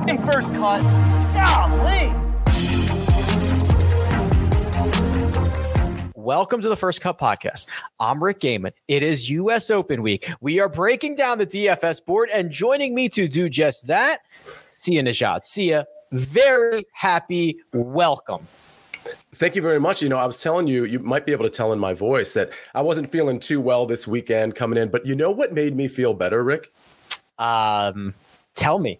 Freaking first cut. Golly. Welcome to the First Cut Podcast. I'm Rick Gehman. It is U.S. Open week. We are breaking down the DFS board, and joining me to do just that, Sia Nejad. Sia, very happy welcome. Thank you very much. You know, I was telling you, you might be able to tell in my voice that I wasn't feeling too well this weekend coming in, but you know what made me feel better, Rick? Um, tell me.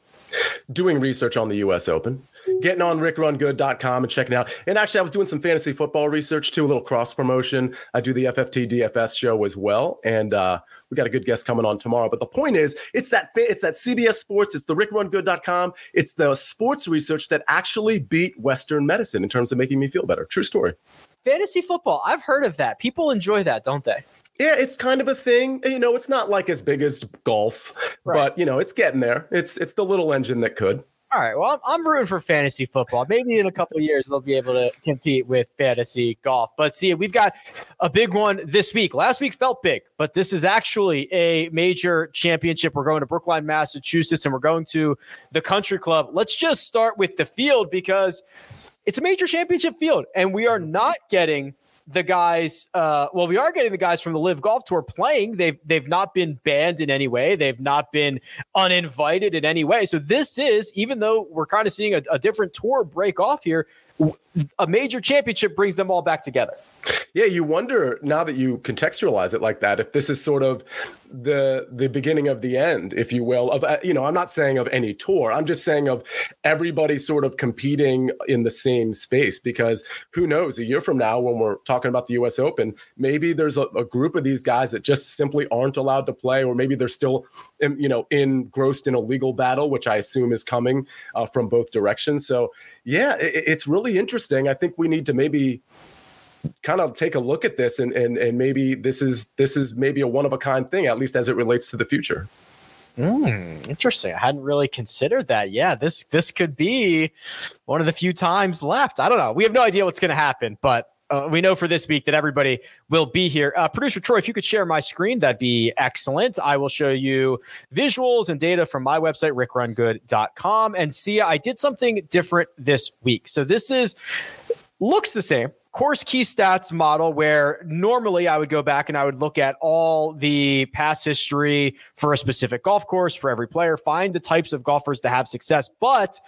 Doing research on the U.S. Open getting on rickrungood.com and checking out. And actually, I was doing some fantasy football research too, a little cross promotion. I do the FFT DFS show as well. And uh, we got a good guest coming on tomorrow. But the point is, it's that it's that CBS Sports, it's the rickrungood.com, it's the sports research that actually beat Western medicine in terms of making me feel better. True story. Fantasy football. I've heard of that. People enjoy that, don't they? Yeah, it's kind of a thing. You know, it's not like as big as golf, right. but you know, it's getting there. It's it's the little engine that could. All right. Well, I'm, I'm rooting for fantasy football. Maybe in a couple of years they'll be able to compete with fantasy golf. But see, we've got a big one this week. Last week felt big, but this is actually a major championship. We're going to Brookline, Massachusetts, and we're going to the country club. Let's just start with the field because it's a major championship field, and we are not getting the guys uh, well we are getting the guys from the LIV golf tour playing. They've they've not been banned in any way. They've not been uninvited in any way. So this is even though we're kind of seeing a, a different tour break off here a major championship brings them all back together. Yeah, you wonder now that you contextualize it like that if this is sort of the the beginning of the end, if you will. Of uh, you know, I'm not saying of any tour. I'm just saying of everybody sort of competing in the same space because who knows? A year from now, when we're talking about the U.S. Open, maybe there's a, a group of these guys that just simply aren't allowed to play, or maybe they're still, you know, engrossed in a legal battle, which I assume is coming uh, from both directions. So yeah, it, it's really interesting. I think we need to maybe kind of take a look at this and and and maybe this is this is maybe a one of a kind thing at least as it relates to the future. Mm, interesting. I hadn't really considered that. Yeah, this this could be one of the few times left. I don't know. We have no idea what's going to happen, but uh, we know for this week that everybody will be here. Uh, Producer Troy, if you could share my screen, that'd be excellent. I will show you visuals and data from my website, rickrungood.com. And see, I did something different this week. So this is looks the same. Course key stats model where normally I would go back and I would look at all the past history for a specific golf course for every player, find the types of golfers that have success. But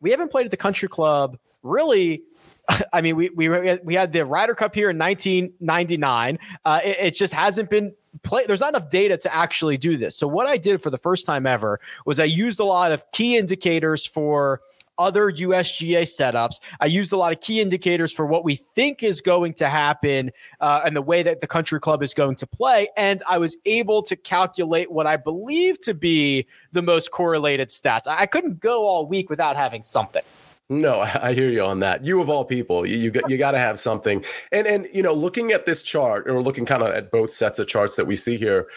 we haven't played at the country club really I mean, we we we had the Ryder Cup here in 1999. Uh, it, it just hasn't been play. There's not enough data to actually do this. So what I did for the first time ever was I used a lot of key indicators for other USGA setups. I used a lot of key indicators for what we think is going to happen uh, and the way that the country club is going to play. And I was able to calculate what I believe to be the most correlated stats. I couldn't go all week without having something. No, I hear you on that. You of all people, you you got, you got to have something. And and you know, looking at this chart or looking kind of at both sets of charts that we see here,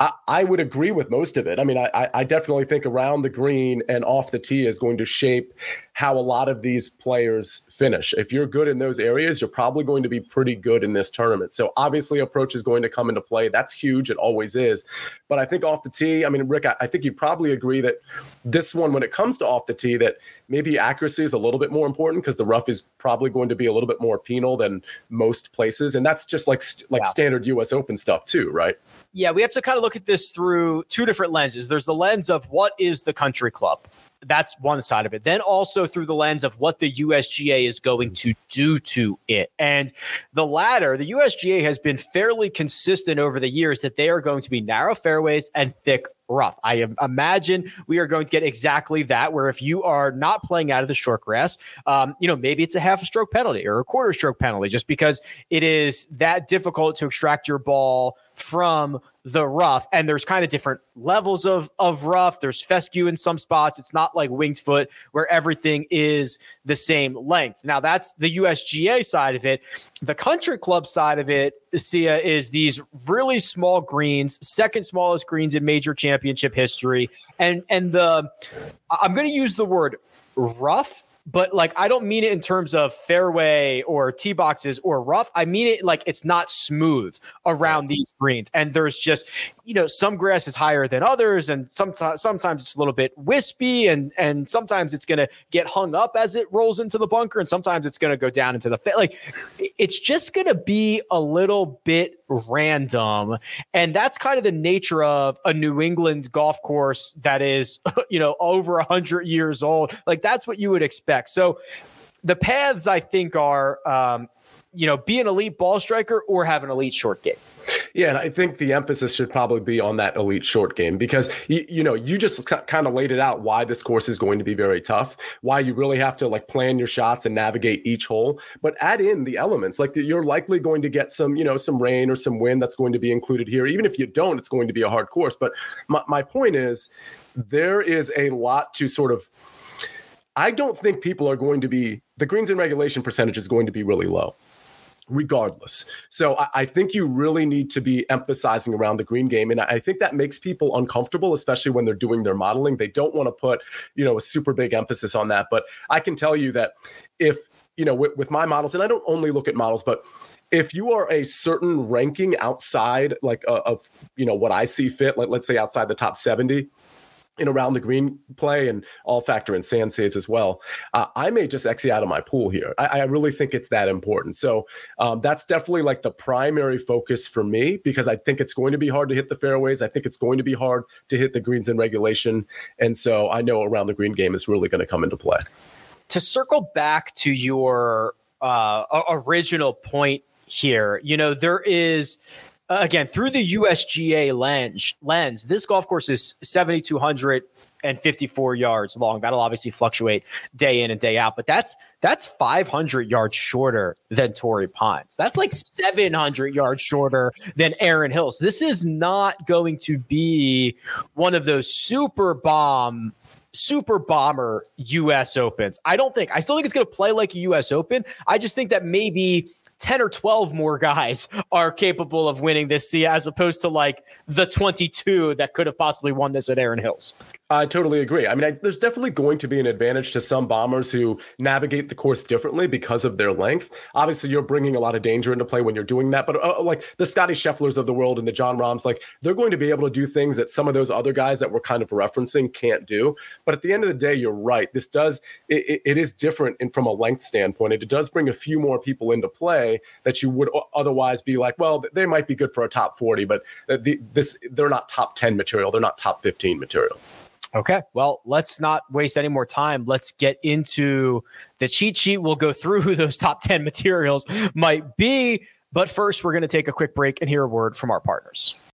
I, I would agree with most of it. I mean, I I definitely think around the green and off the tee is going to shape how a lot of these players finish. If you're good in those areas, you're probably going to be pretty good in this tournament. So obviously, approach is going to come into play. That's huge. It always is. But I think off the tee, I mean, Rick, I, I think you probably agree that this one, when it comes to off the tee, that maybe accuracy is a little bit more important because the rough is probably going to be a little bit more penal than most places, and that's just like like yeah. standard U.S. Open stuff too, right? Yeah, we have to kind of look at this through two different lenses. There's the lens of what is the country club that's one side of it. Then also through the lens of what the USGA is going to do to it. And the latter, the USGA has been fairly consistent over the years that they are going to be narrow fairways and thick rough. I imagine we are going to get exactly that, where if you are not playing out of the short grass, um, you know, maybe it's a half a stroke penalty or a quarter stroke penalty, just because it is that difficult to extract your ball from the rough and there's kind of different levels of of rough. There's fescue in some spots. It's not like winged foot where everything is the same length. Now that's the usga side of it. The country club side of it sia is these really small greens second smallest greens in major championship history. And and the i'm going to use the word rough but like I don't mean it in terms of fairway or tee boxes or rough. I mean it like it's not smooth around these greens, and there's just you know some grass is higher than others, and sometimes sometimes it's a little bit wispy, and and sometimes it's gonna get hung up as it rolls into the bunker, and sometimes it's gonna go down into the like it's just gonna be a little bit random, and that's kind of the nature of a New England golf course that is you know over a hundred years old. Like that's what you would expect. So the paths I think are, um, you know, be an elite ball striker or have an elite short game. Yeah, and I think the emphasis should probably be on that elite short game because you, you know you just kind of laid it out why this course is going to be very tough, why you really have to like plan your shots and navigate each hole, but add in the elements like you're likely going to get some you know some rain or some wind that's going to be included here. Even if you don't, it's going to be a hard course. But my, my point is there is a lot to sort of I don't think people are going to be the greens in regulation percentage is going to be really low regardless. So I, I, think you really need to be emphasizing around the green game. And I think that makes people uncomfortable, especially when they're doing their modeling. They don't want to put, you know, a super big emphasis on that. But I can tell you that if, you know, with, with my models, and I don't only look at models, but if you are a certain ranking outside like uh, of you know what I see fit, like let's say outside the top 70, in around the green play and all factor in sand saves as well. Uh, I may just exit out of my pool here. I, I really think it's that important. So um, that's definitely like the primary focus for me because I think it's going to be hard to hit the fairways. I think it's going to be hard to hit the greens in regulation. And so I know around the green game is really going to come into play. To circle back to your uh, original point here, you know, there is uh, again through the USGA lens, lens, this golf course is 7,254 yards long. That'll obviously fluctuate day in and day out, but that's that's 500 yards shorter than Torrey Pines. That's like 700 yards shorter than Erin Hills. This is not going to be one of those super bomb super bomber US Opens. I don't think I still think it's going to play like a US Open. I just think that maybe 10 or 12 more guys are capable of winning this as opposed to like the 22 that could have possibly won this at Erin Hills. I totally agree. I mean, I, there's definitely going to be an advantage to some bombers who navigate the course differently because of their length. Obviously, you're bringing a lot of danger into play when you're doing that. But uh, like the Scottie Schefflers of the world and the Jon Rahms, like they're going to be able to do things that some of those other guys that we're kind of referencing can't do. But at the end of the day, you're right. This does it, it is different in, from a length standpoint. It does bring a few more people into play that you would otherwise be like, well, they might be good for a top 40, but the, this they're not top 10 material. They're not top 15 material. Okay. Well, let's not waste any more time. Let's get into the cheat sheet. We'll go through who those top 10 materials might be. But first, we're going to take a quick break and hear a word from our partners.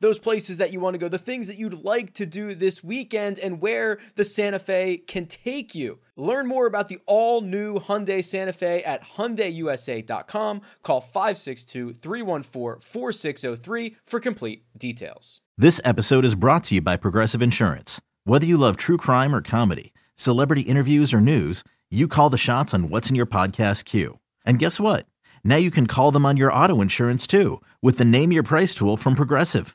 those places that you want to go, the things that you'd like to do this weekend, and where the Santa Fe can take you. Learn more about the all new Hyundai Santa Fe at HyundaiUSA.com. Call 562 314 4603 for complete details. This episode is brought to you by Progressive Insurance. Whether you love true crime or comedy, celebrity interviews or news, you call the shots on what's in your podcast queue. And guess what? Now you can call them on your auto insurance too with the Name Your Price tool from Progressive.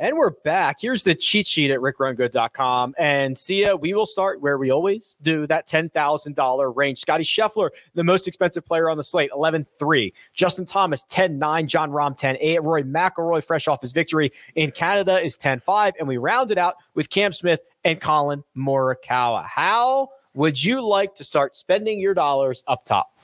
And we're back. Here's the cheat sheet at rickrungood.com. And Sia, we will start where we always do that $10,000 range. Scottie Scheffler, the most expensive player on the slate, 11 3. Justin Thomas, 10 9. Jon Rahm, 10 8. Rory McIlroy, fresh off his victory in Canada, is 10 5. And we round it out with Cam Smith and Collin Morikawa. How would you like to start spending your dollars up top?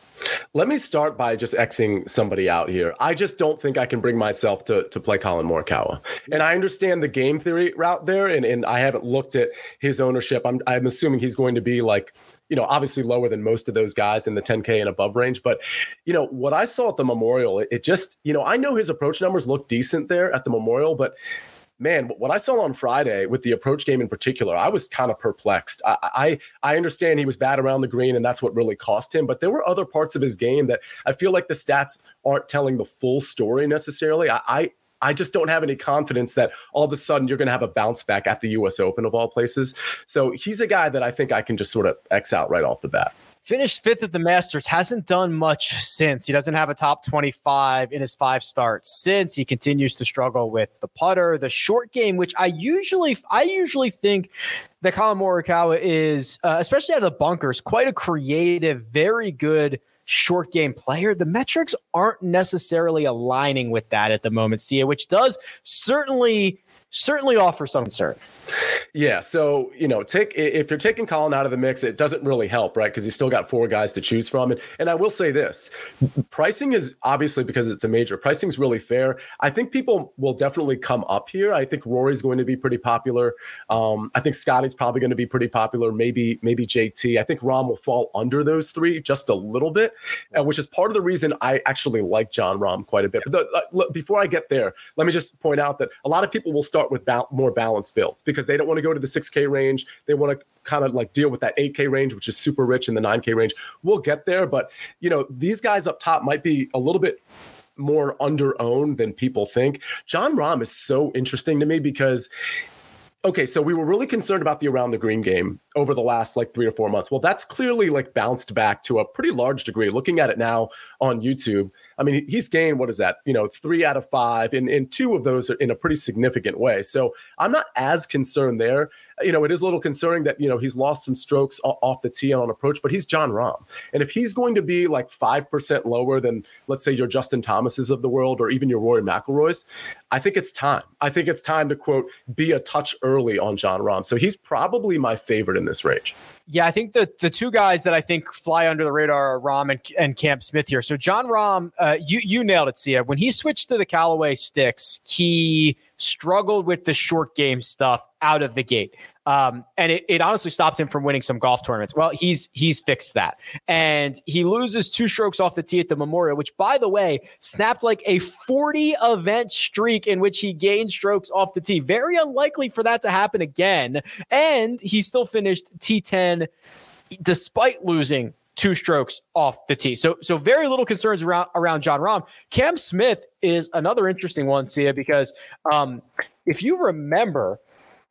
Let me start by just Xing somebody out here. I just don't think I can bring myself to, to play Collin Morikawa. And I understand the game theory route there, and, and I haven't looked at his ownership. I'm, I'm assuming he's going to be like, you know, obviously lower than most of those guys in the 10K and above range. But, you know, what I saw at the Memorial, it, it just, you know, I know his approach numbers look decent there at the Memorial, but man, what I saw on Friday with the approach game in particular, I was kind of perplexed. I, I, I understand he was bad around the green, and that's what really cost him. But there were other parts of his game that I feel like the stats aren't telling the full story necessarily. I, I I just don't have any confidence that all of a sudden you're going to have a bounce back at the U.S. Open of all places. So he's a guy that I think I can just sort of X out right off the bat finished fifth at the Masters, hasn't done much since. He doesn't have a top 25 in his five starts since. He continues to struggle with the putter, the short game, which I usually I usually think that Collin Morikawa is, uh, especially out of the bunkers, quite a creative, very good short game player. The metrics aren't necessarily aligning with that at the moment, Sia, which does certainly certainly offer some concern. Yeah. So, you know, take if you're taking Collin out of the mix, it doesn't really help, right? Because you still got four guys to choose from. And, and I will say this pricing is obviously because it's a major, pricing is really fair. I think people will definitely come up here. I think Rory's going to be pretty popular. Um, I think Scotty's probably going to be pretty popular. Maybe, maybe JT. I think Rahm will fall under those three just a little bit, uh, which is part of the reason I actually like Jon Rahm quite a bit. But the, uh, look, before I get there, let me just point out that a lot of people will start with ba- more balanced builds because they don't want to go to the 6K range. They want to kind of like deal with that 8K range, which is super rich in the 9K range. We'll get there, but you know, these guys up top might be a little bit more under owned than people think. Jon Rahm is so interesting to me because okay, so we were really concerned about the around the green game over the last like three or four months. Well, that's clearly like bounced back to a pretty large degree. Looking at it now on YouTube, I mean, he's gained what is that? You know, three out of five, and, and two of those are in a pretty significant way. So I'm not as concerned there. You know, it is a little concerning that you know he's lost some strokes off the tee on approach, but he's Jon Rahm, and if he's going to be like five percent lower than let's say your Justin Thomases of the world or even your Rory McIlroys, I think it's time. I think it's time to quote be a touch early on Jon Rahm. So he's probably my favorite in this range. Yeah, I think the the two guys that I think fly under the radar are Rahm and, and Cam Smith here. So Jon Rahm, uh, you you nailed it, Sia. When he switched to the Callaway sticks, he struggled with the short game stuff out of the gate. Um, and it, it honestly stopped him from winning some golf tournaments. Well, he's he's fixed that, and he loses two strokes off the tee at the Memorial, which, by the way, snapped like a 40 event streak in which he gained strokes off the tee. Very unlikely for that to happen again, and he still finished T10 despite losing two strokes off the tee. So so very little concerns around around Jon Rahm. Cam Smith is another interesting one, Sia, because um, if you remember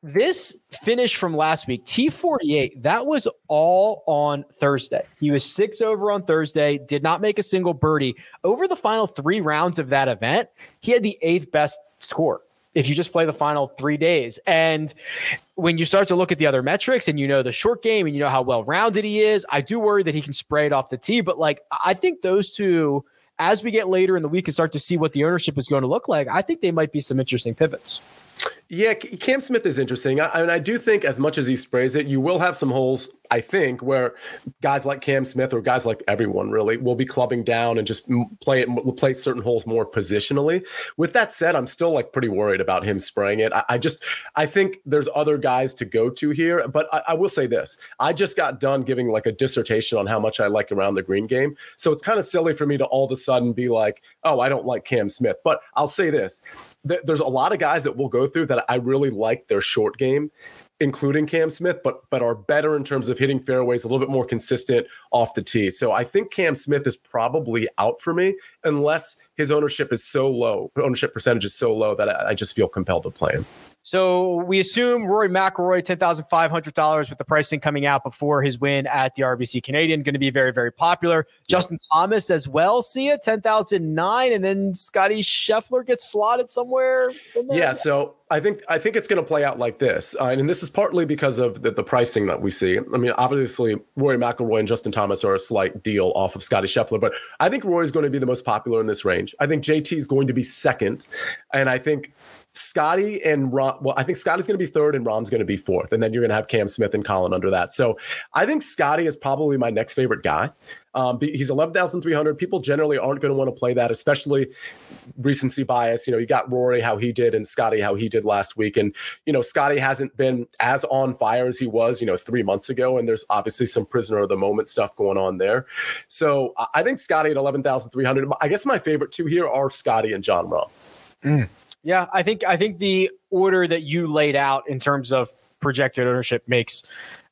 this finish from last week, T48, that was all on Thursday. He was six over on Thursday, did not make a single birdie. Over the final three rounds of that event, he had the eighth best score if you just play the final three days. And when you start to look at the other metrics and you know the short game and you know how well rounded he is, I do worry that he can spray it off the tee. But like, I think those two, as we get later in the week and start to see what the ownership is going to look like, I think they might be some interesting pivots. Yeah, Cam Smith is interesting. I, I mean, I do think as much as he sprays it, you will have some holes I think, where guys like Cam Smith or guys like everyone really will be clubbing down and just play it, play certain holes more positionally. With that said, I'm still like pretty worried about him spraying it. I, I just, I think there's other guys to go to here, but I, I, will say this: I just got done giving like a dissertation on how much I like around the green game, so it's kind of silly for me to all of a sudden be like, oh, I don't like Cam Smith. But I'll say this: there's a lot of guys that we'll go through that I really like their short game including Cam Smith, but but are better in terms of hitting fairways, a little bit more consistent off the tee. So I think Cam Smith is probably out for me unless his ownership is so low, ownership percentage is so low that I, I just feel compelled to play him. So we assume Rory McIlroy, ten thousand five hundred dollars, with the pricing coming out before his win at the RBC Canadian, going to be very, very popular. Justin Thomas as well. See it ten thousand nine, and then Scottie Scheffler gets slotted somewhere. Yeah. So I think I think it's going to play out like this, uh, and this is partly because of the, the, pricing that we see. I mean, obviously, Rory McIlroy and Justin Thomas are a slight deal off of Scottie Scheffler, but I think Rory is going to be the most popular in this range. I think JT is going to be second, and I think Scotty and Rahm, well, I think Scotty's going to be third and Rahm's going to be fourth. And then you're going to have Cam Smith and Collin under that. So I think Scotty is probably my next favorite guy. Um, he's 11,300. People generally aren't going to want to play that, especially recency bias. You know, you got Rory, how he did, and Scotty, how he did last week. And, you know, Scotty hasn't been as on fire as he was, you know, three months ago. And there's obviously some prisoner of the moment stuff going on there. So I think Scotty at 11,300. I guess my favorite two here are Scotty and Jon Rahm. Mm. Yeah, I think I think the order that you laid out in terms of projected ownership makes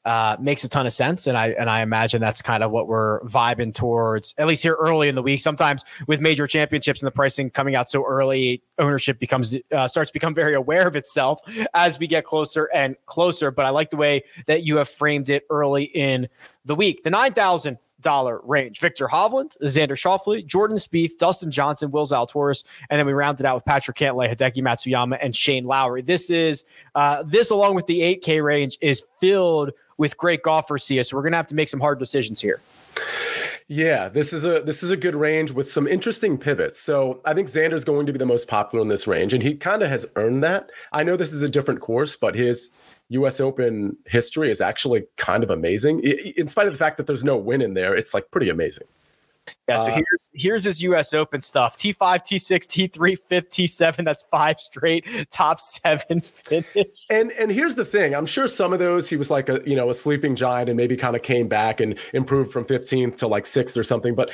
uh, makes a ton of sense, and I and I imagine that's kind of what we're vibing towards, at least here early in the week. Sometimes with major championships and the pricing coming out so early, ownership becomes uh, starts to become very aware of itself as we get closer and closer. But I like the way that you have framed it early in the week. The nine thousand dollar range. Viktor Hovland, Xander Schauffele, Jordan Spieth, Dustin Johnson, Will Zalatoris, and then we rounded out with Patrick Cantlay, Hideki Matsuyama, and Shane Lowry. This is uh, this along with the 8K range is filled with great golfers, Sia. So we're gonna have to make some hard decisions here. Yeah, this is a this is a good range with some interesting pivots. So I think Xander's going to be the most popular in this range, and he kind of has earned that. I know this is a different course, but his US Open history is actually kind of amazing. In spite of the fact that there's no win in there, it's like pretty amazing. Yeah, so uh, here's here's his U.S. Open stuff: T5, T6, T3, fifth, T7. That's five straight top seven finish. And and here's the thing: I'm sure some of those he was like a you know a sleeping giant and maybe kind of came back and improved from 15th to like sixth or something. But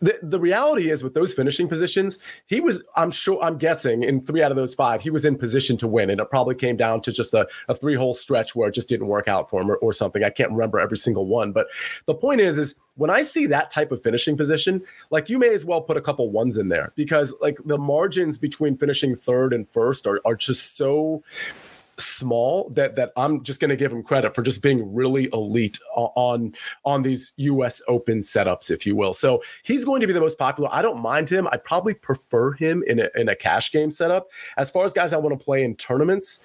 the the reality is with those finishing positions, he was I'm sure I'm guessing in three out of those five he was in position to win, and it probably came down to just a, a three hole stretch where it just didn't work out for him or, or something. I can't remember every single one, but the point is is when I see that type of finishing position, like you may as well put a couple ones in there because like the margins between finishing third and first are, are just so small that that I'm just going to give him credit for just being really elite on on these US Open setups if you will. So he's going to be the most popular. I don't mind him. I probably prefer him in a in a cash game setup. As far as guys I want to play in tournaments,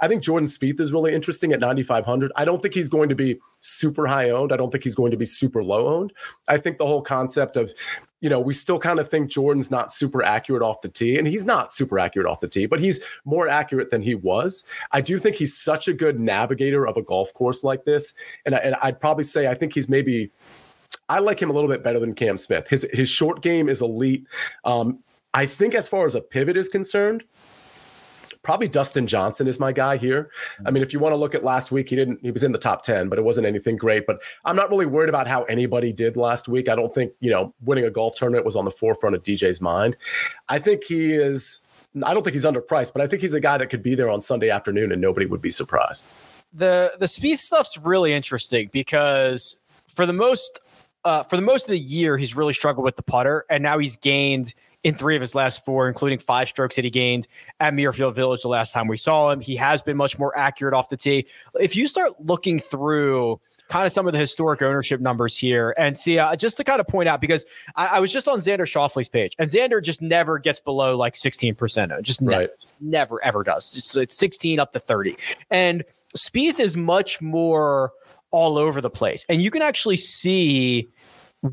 I think Jordan Spieth is really interesting at 9,500. I don't think he's going to be super high owned. I don't think he's going to be super low owned. I think the whole concept of, you know, we still kind of think Jordan's not super accurate off the tee, and he's not super accurate off the tee, but he's more accurate than he was. I do think he's such a good navigator of a golf course like this. And, I, and I'd probably say I think he's maybe. I like him a little bit better than Cam Smith. His his short game is elite. Um, I think as far as a pivot is concerned, probably Dustin Johnson is my guy here. I mean, if you want to look at last week, he didn't, he was in the top 10, but it wasn't anything great. But I'm not really worried about how anybody did last week. I don't think, you know, winning a golf tournament was on the forefront of DJ's mind. I think he is, I don't think he's underpriced, but I think he's a guy that could be there on Sunday afternoon and nobody would be surprised. The, the Spieth stuff's really interesting because for the most, uh, for the most of the year, he's really struggled with the putter, and now he's gained in three of his last four, including five strokes that he gained at Muirfield Village the last time we saw him. He has been much more accurate off the tee. If you start looking through kind of some of the historic ownership numbers here and see uh, just to kind of point out because I, I, was just on Xander Schauffele's page and Xander just never gets below like 16%. Just never, right. just never ever does. It's, it's 16 up to 30. And Spieth is much more all over the place. And you can actually see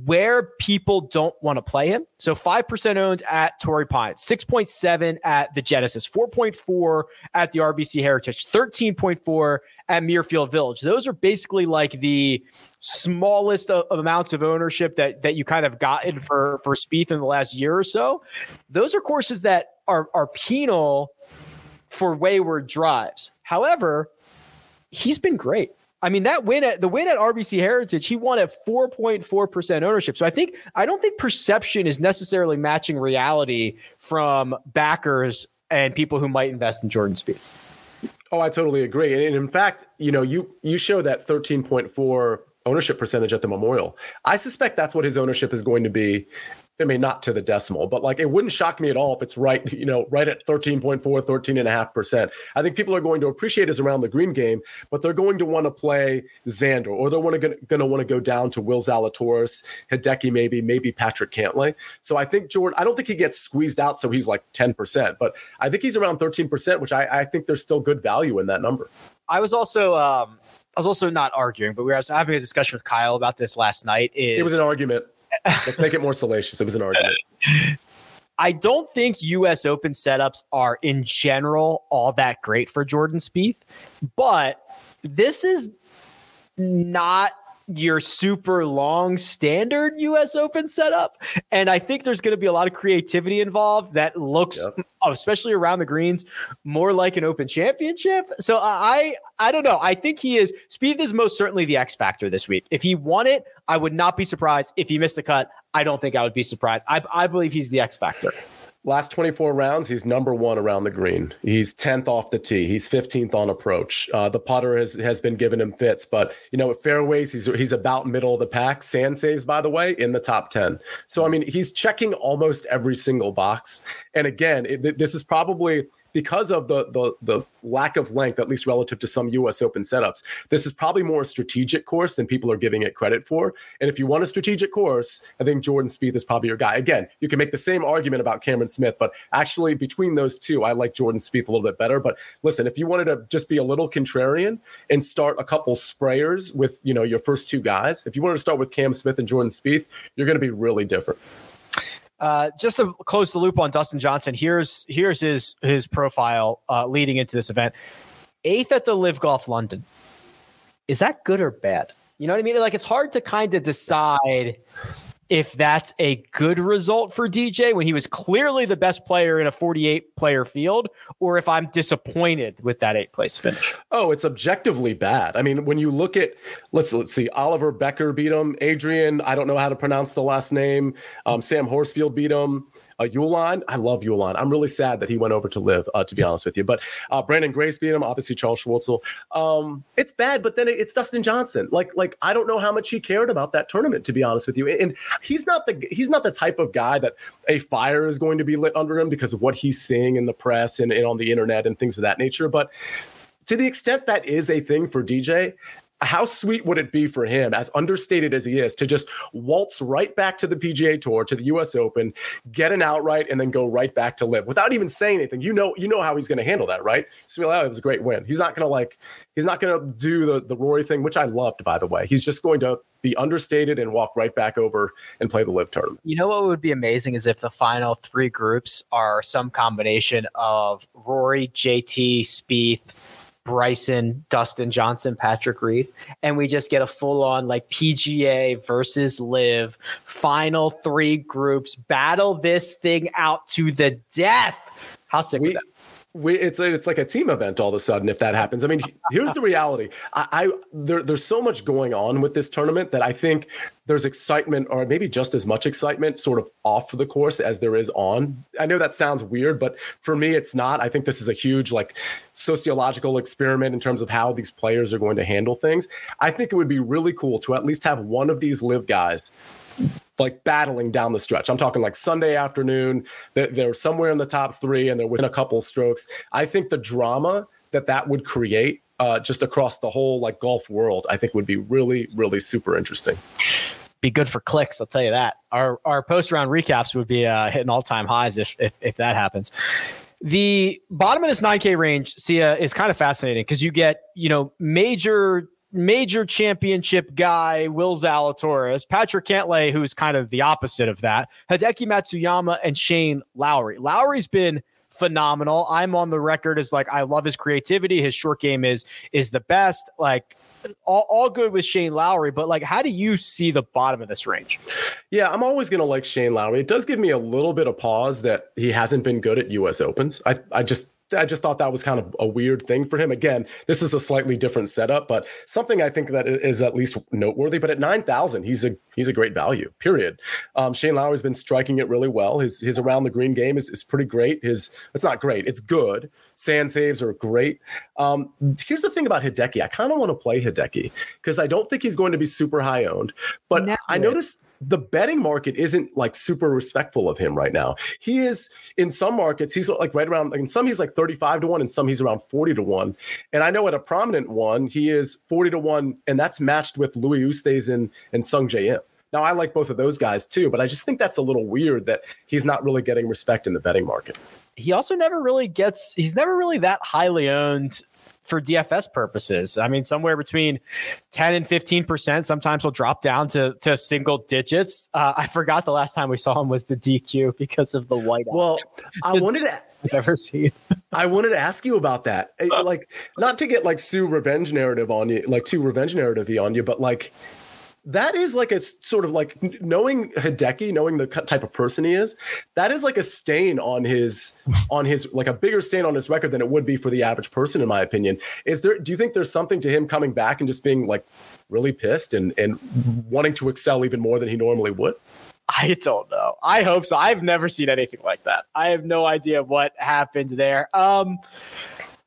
where people don't want to play him. So 5% owned at Torrey Pines, 6.7 at the Genesis, 4.4 at the RBC Heritage, 13.4 at Muirfield Village. Those are basically like the smallest of, of amounts of ownership that that you kind of gotten for for Spieth in the last year or so. Those are courses that are are penal for wayward drives. However, he's been great. I mean, that win at the win at RBC Heritage, he won at 4.4% ownership. So I think I don't think perception is necessarily matching reality from backers and people who might invest in Jordan Spieth. Oh, I totally agree. And in fact, you know, you you show that 13.4 ownership percentage at the Memorial. I suspect that's what his ownership is going to be I mean, not to the decimal, but like it wouldn't shock me at all if it's right, you know, right at 13.4, 13.5%. I think people are going to appreciate his around the green game, but they're going to want to play Xander or they're want to going to want to go down to Will Zalatoris, Hideki maybe, maybe Patrick Cantlay. So I think Jordan, I don't think he gets squeezed out so he's like 10%, but I think he's around 13%, which I, I think there's still good value in that number. I was also um I was also not arguing, but we were having a discussion with Kyle about this last night. Is it was an argument. Let's make it more salacious. It was an argument. I don't think US Open setups are in general all that great for Jordan Spieth, but this is not your super long standard US Open setup. And I think there's going to be a lot of creativity involved that looks, yep. Oh, especially around the greens, more like an Open Championship. So uh, I, I don't know. I think he is. Spieth is most certainly the X factor this week. If he won it, I would not be surprised. If he missed the cut, I don't think I would be surprised. I, I believe he's the X factor. Last 24 rounds, he's number one around the green. He's 10th off the tee. He's 15th on approach. Uh, the putter has, has been giving him fits, but you know, at fairways, he's he's about middle of the pack. Sand saves, by the way, in the top 10. So I mean, he's checking almost every single box. And again, it, this is probably because of the, the the lack of length, at least relative to some U.S. Open setups. This is probably more a strategic course than people are giving it credit for. And if you want a strategic course, I think Jordan Spieth is probably your guy. Again, you can make the same argument about Cameron Smith, but actually between those two, I like Jordan Spieth a little bit better. But listen, if you wanted to just be a little contrarian and start a couple sprayers with you know your first two guys, if you wanted to start with Cam Smith and Jordan Spieth, you're going to be really different. Uh, just to close the loop on Dustin Johnson, here's here's his his profile uh, leading into this event. Eighth at the LIV Golf London. Is that good or bad? You know what I mean? Like it's hard to kind of decide if that's a good result for DJ when he was clearly the best player in a 48 player field, or if I'm disappointed with that eight place finish. Oh, it's objectively bad. I mean, when you look at let's let's see, Oliver Bekker beat him, Adrian, I don't know how to pronounce the last name, um, Sam Horsfield beat him. Uh, Uihlein, I love Uihlein. I'm really sad that he went over to LIV, uh, to be honest with you. But uh, Branden Grace beat him, obviously Charles Schwartzel. Um, it's bad, but then it's Dustin Johnson. Like, like I don't know how much he cared about that tournament, to be honest with you. And he's not the he's not the type of guy that a fire is going to be lit under him because of what he's seeing in the press and, and on the internet and things of that nature. But to the extent that is a thing for DJ, how sweet would it be for him, as understated as he is, to just waltz right back to the PGA Tour, to the U.S. Open, get an outright, and then go right back to LIV without even saying anything? You know, you know how he's going to handle that, right? Oh, it was a great win. He's not going to like, he's not going to do the the Rory thing, which I loved, by the way. He's just going to be understated and walk right back over and play the LIV tournament. You know what would be amazing is if the final three groups are some combination of Rory, JT, Spieth Bryson, Dustin Johnson, Patrick Reed, and we just get a full on like PGA versus LIV final three groups battle this thing out to the death. How sick we, that? We, it's it's like a team event all of a sudden if that happens. I mean, here's the reality. I, I there, there's so much going on with this tournament that I think there's excitement, or maybe just as much excitement, sort of off the course as there is on. I know that sounds weird, but for me, it's not. I think this is a huge like sociological experiment in terms of how these players are going to handle things. I think it would be really cool to at least have one of these LIV guys like battling down the stretch. I'm talking like Sunday afternoon. They're, somewhere in the top three and they're within a couple strokes. I think the drama that that would create uh, just across the whole like golf world, I think would be really, really super interesting. Be good for clicks, I'll tell you that. Our our post round recaps would be uh, hitting all time highs if, if if that happens. The bottom of this 9K range, Sia, is kind of fascinating because you get you know major major championship guy, Will Zalatoris, Patrick Cantlay, who's kind of the opposite of that, Hideki Matsuyama, and Shane Lowry. Lowry's been phenomenal. I'm on the record as like I love his creativity. His short game is is the best. Like all, all good with Shane Lowry, but like, how do you see the bottom of this range? Yeah, I'm always to like Shane Lowry. It does give me a little bit of pause that he hasn't been good at U.S. Opens. I, I just I just thought that was kind of a weird thing for him. Again, this is a slightly different setup, but something I think that is at least noteworthy. But at nine thousand, he's a he's a great value. Period. Um, Shane Lowry's been striking it really well. His his around the green game is, is pretty great. His it's not great, it's good. Sand saves are great. Um, here's the thing about Hideki. I kind of want to play Hideki because I don't think he's going to be super high owned, but I noticed the betting market isn't like super respectful of him right now. He is in some markets, he's like right around, like in some he's like 35 to 1, and some he's around 40 to 1. And I know at a prominent one, he is 40 to 1, and that's matched with Louis Oosthuizen and Sungjae Im. Now, I like both of those guys too, but I just think that's a little weird that he's not really getting respect in the betting market. He also never really gets, he's never really that highly owned for DFS purposes. I mean, somewhere between 10 and 15%. Sometimes he'll drop down to, to single digits. Uh, I forgot the last time we saw him was the DQ because of the white. Well, I wanted to. I've ever seen. I wanted to ask you about that. Like, not to get like Sue revenge narrative on you, like too revenge narrative on you, but like that is like a sort of like knowing Hideki, knowing the type of person he is. That is like a stain on his on his like a bigger stain on his record than it would be for the average person, in my opinion. Is there? Do you think there's something to him coming back and just being like really pissed and and wanting to excel even more than he normally would? I don't know. I hope so. I've never seen anything like that. I have no idea what happened there. Um,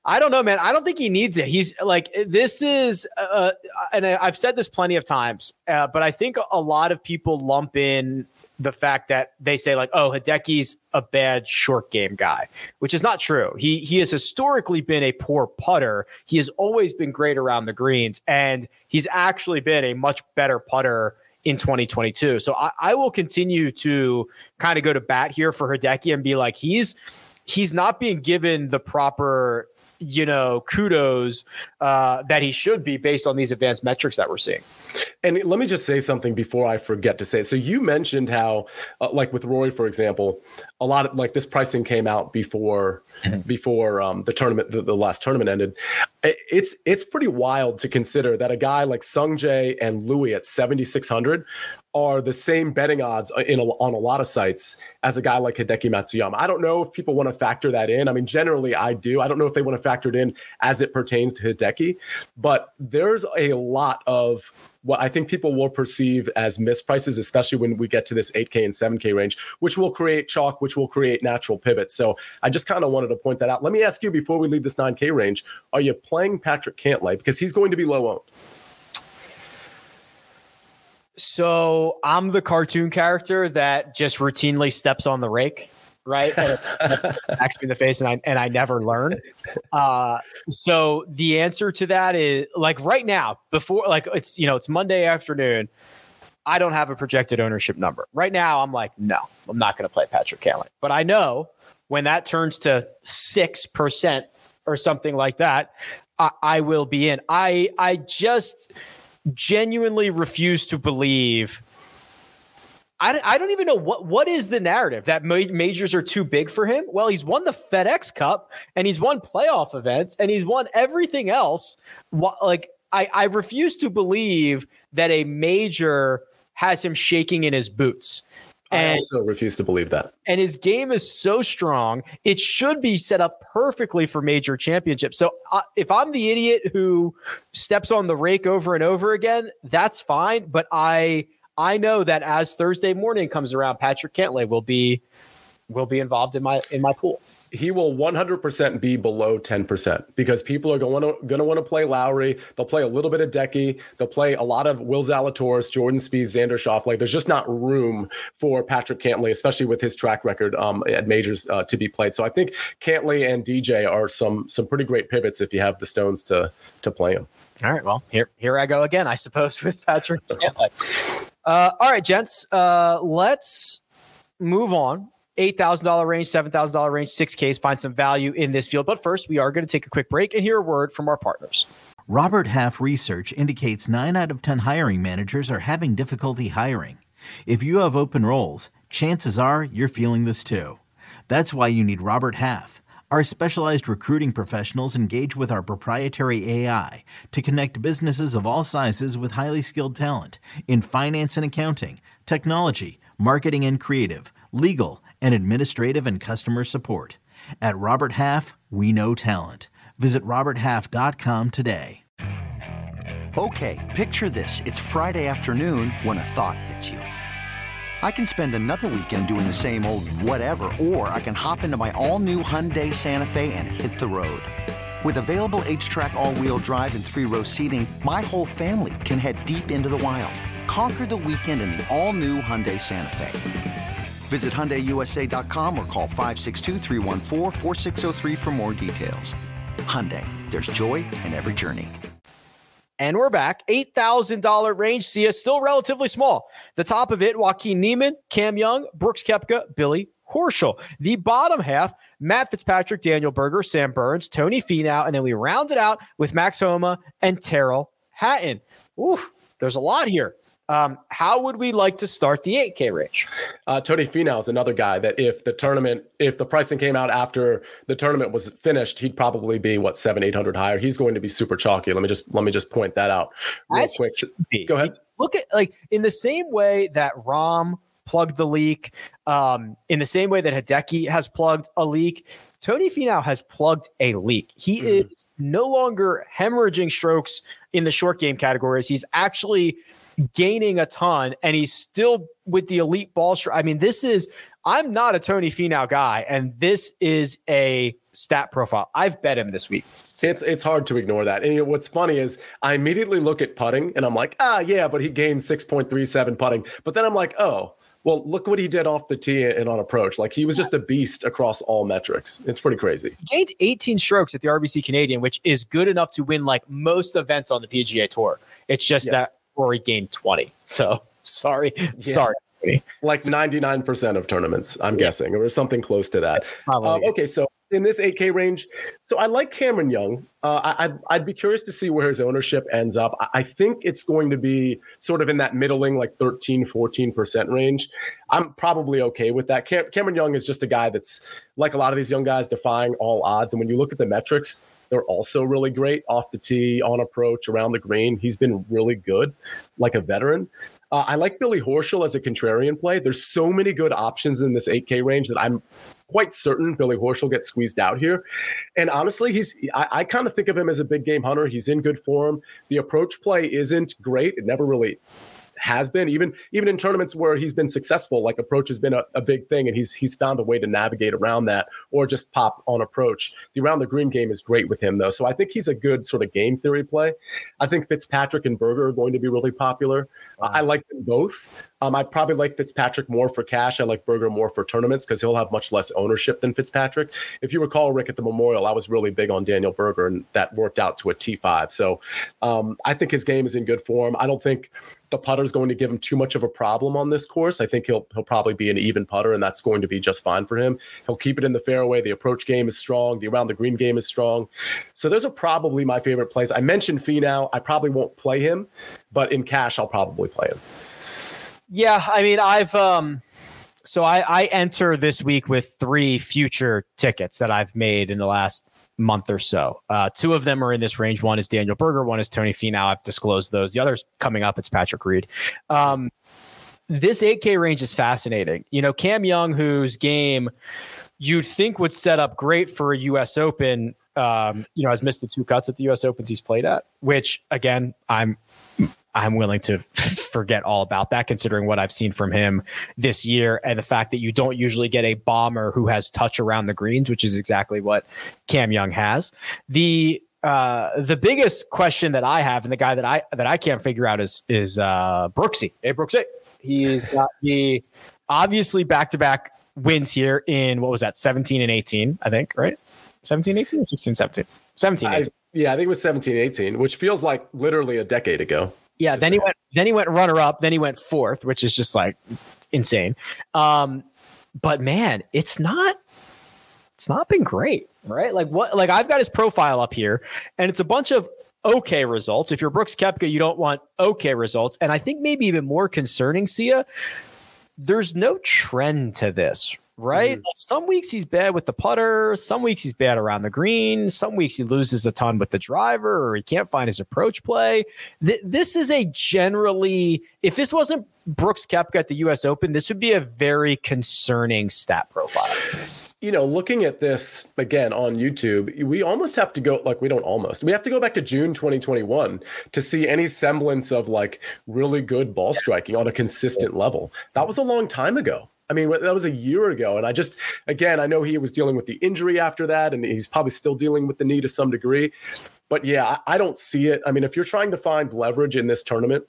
I don't know, man. I don't think he needs it. He's like, this is, uh, uh and I've said this plenty of times, uh, but I think a lot of people lump in the fact that they say like, oh, Hideki's a bad short game guy, which is not true. He he has historically been a poor putter. He has always been great around the greens, and he's actually been a much better putter in 2022. So I, I will continue to kind of go to bat here for Hideki and be like, he's he's not being given the proper you know, kudos uh, that he should be based on these advanced metrics that we're seeing. And let me just say something before I forget to say. So you mentioned how, uh, like with Roy, for example, a lot of like this pricing came out before mm-hmm. before um, the tournament, the, the, last tournament ended. It's it's pretty wild to consider that a guy like Sungjae and Louis at seventy six hundred are the same betting odds uh, in a, on a lot of sites as a guy like Hideki Matsuyama. I don't know if people want to factor that in. I mean, generally I do. I don't know if they want to factor it in as it pertains to Hideki, but there's a lot of what I think people will perceive as misprices, especially when we get to this 8K and 7K range, which will create chalk, which will create natural pivots. So I just kind of wanted to point that out. Let me ask you before we leave this 9K range, are you playing Patrick Cantlay? Because he's going to be low owned. So I'm the cartoon character that just routinely steps on the rake, right? smacks me in the face, and I and I never learn. Uh, so the answer to that is like right now, before like it's you know it's Monday afternoon. I don't have a projected ownership number right now. I'm like, no, I'm not going to play Patrick Cantlay. But I know when that turns to six percent or something like that, I, I will be in. I I just genuinely refuse to believe. I, I don't even know what what is the narrative that ma- majors are too big for him. Well, he's won the FedEx Cup and he's won playoff events and he's won everything else. Like I, I refuse to believe that a major has him shaking in his boots. And, I also refuse to believe that. And his game is so strong, it should be set up perfectly for major championships. So uh, if I'm the idiot who steps on the rake over and over again, that's fine. But I I know that as Thursday morning comes around, Patrick Cantlay will be will be involved in my in my pool he will 100% be below 10% because people are going to going to want to play Lowry. They'll play a little bit of Decky. They'll play a lot of Will Zalatoris, Jordan Spieth, Xander Schauffele. There's just not room for Patrick Cantlay, especially with his track record um, at majors uh, to be played. So I think Cantlay and DJ are some some pretty great pivots if you have the stones to to play them. All right, well here here I go again, I suppose, with Patrick Cantlay. Uh, all right, gents, uh, let's move on $8,000 range, $7,000 range, 6Ks, find some value in this field. But first, we are going to take a quick break and hear a word from our partners. Robert Half research indicates 9 out of 10 hiring managers are having difficulty hiring. If you have open roles, chances are you're feeling this too. That's why you need Robert Half. Our specialized recruiting professionals engage with our proprietary AI to connect businesses of all sizes with highly skilled talent in finance and accounting, technology, marketing and creative, legal, and administrative and customer support. At Robert Half, we know talent. Visit RobertHalf.com today. Okay, picture this. It's Friday afternoon when a thought hits you. I can spend another weekend doing the same old whatever, or I can hop into my all new Hyundai Santa Fe and hit the road. With available H-Track all-wheel drive and three-row seating, my whole family can head deep into the wild. Conquer the weekend in the all-new Hyundai Santa Fe. Visit HyundaiUSA.com or call 562 for more details. Hyundai, there's joy in every journey. And we're back. $8,000 range. See us still relatively small. The top of it, Joaquin Niemann, Cam Young, Brooks Koepka, Billy Horschel. The bottom half, Matt Fitzpatrick, Daniel Berger, Sam Burns, Tony Finau, and then we round it out with Max Homa and Tyrrell Hatton. Oof, there's a lot here. Um, how would we like to start the 8K range? Uh, Tony Finau is another guy that if the tournament, if the pricing came out after the tournament was finished, he'd probably be what seven, eight hundred higher. He's going to be super chalky. Let me just let me just point that out real As quick. Go ahead. Look at like in the same way that Rom plugged the leak, um, in the same way that Hideki has plugged a leak. Tony Finau has plugged a leak. He mm-hmm. is no longer hemorrhaging strokes in the short game categories. He's actually gaining a ton, and he's still with the elite ball strike. I mean, this is I'm not a Tony Finau guy, and this is a stat profile. I've bet him this week. It's it's hard to ignore that. And you know, what's funny is I immediately look at putting and I'm like, ah, yeah, but he gained 6.37 putting. But then I'm like, oh, well, look what he did off the tee and on approach. Like he was just a beast across all metrics. It's pretty crazy. He gained 18 strokes at the RBC Canadian, which is good enough to win like most events on the PGA Tour. It's just yeah. that Rory gained 20. So sorry. Yeah. Sorry. Like 99% of tournaments, I'm yeah. guessing, or something close to that. Um, okay. So in this 8K range, so I like Cameron Young. Uh, I, would I'd be curious to see where his ownership ends up. I, I think it's going to be sort of in that middling, like 13, 14% range. I'm probably okay with that. Cam, Cameron Young is just a guy that's like a lot of these young guys defying all odds. And when you look at the metrics, they're also really great off the tee, on approach, around the green. He's been really good, like a veteran. Uh, I like Billy Horschel as a contrarian play. There's so many good options in this 8K range that I'm quite certain Billy Horschel gets squeezed out here. And honestly, he's I, I kind of think of him as a big game hunter. He's in good form. The approach play isn't great. It never really has been even even in tournaments where he's been successful like approach has been a, a, big thing and he's he's found a way to navigate around that or just pop on approach. The around the green game is great with him though. So i think he's a good sort of game theory play. I think fitzpatrick and berger are going to be really popular. Wow. i like them both um, I probably like Fitzpatrick more for cash. I like Berger more for tournaments because he'll have much less ownership than Fitzpatrick. If you recall, Rick at the Memorial, I was really big on Daniel Berger, and that worked out to a T5. So um, I think his game is in good form. I don't think the putter is going to give him too much of a problem on this course. I think he'll he'll probably be an even putter, and that's going to be just fine for him. He'll keep it in the fairway. The approach game is strong. The around the green game is strong. So those are probably my favorite plays. I mentioned Finau. I probably won't play him, but in cash, I'll probably play him. Yeah, I mean, I've um so I I enter this week with three future tickets that I've made in the last month or so. Uh, two of them are in this range. One is Daniel Berger. One is Tony Finau. I've disclosed those. The other's coming up. It's Patrick Reed. Um, this 8K range is fascinating. You know, Cam Young, whose game you'd think would set up great for a U.S. Open, um, you know, has missed the two cuts at the U.S. Opens he's played at. Which again, I'm I'm willing to forget all about that, considering what I've seen from him this year and the fact that you don't usually get a bomber who has touch around the greens, which is exactly what Cam Young has. The uh, the biggest question that I have, and the guy that I that I can't figure out is is uh, Brooksy. Hey, Brooksy. He's got the obviously back to back wins here in what was that 17 and 18 i think right 17 18 or 16 17 17 18. I, yeah i think it was 17 18 which feels like literally a decade ago yeah, then he went then he went runner up, then he went fourth, which is just like insane. Um, but man, it's not it's not been great, right? Like what like I've got his profile up here and it's a bunch of okay results. If you're Brooks Koepka, you don't want okay results. And I think maybe even more concerning, Sia, there's no trend to this, right? Mm-hmm. Some weeks he's bad with the putter, some weeks he's bad around the green, some weeks he loses a ton with the driver or he can't find his approach play. Th- this is a generally, if this wasn't Brooks Koepka at the US Open, this would be a very concerning stat profile. You know, looking at this again on YouTube, we almost have to go like we don't almost. We have to go back to June 2021 to see any semblance of like really good ball striking on a consistent level. That was a long time ago I mean, that was a year ago. And I just, again, I know he was dealing with the injury after that, and he's probably still dealing with the knee to some degree. But yeah, I, I don't see it. I mean, if you're trying to find leverage in this tournament,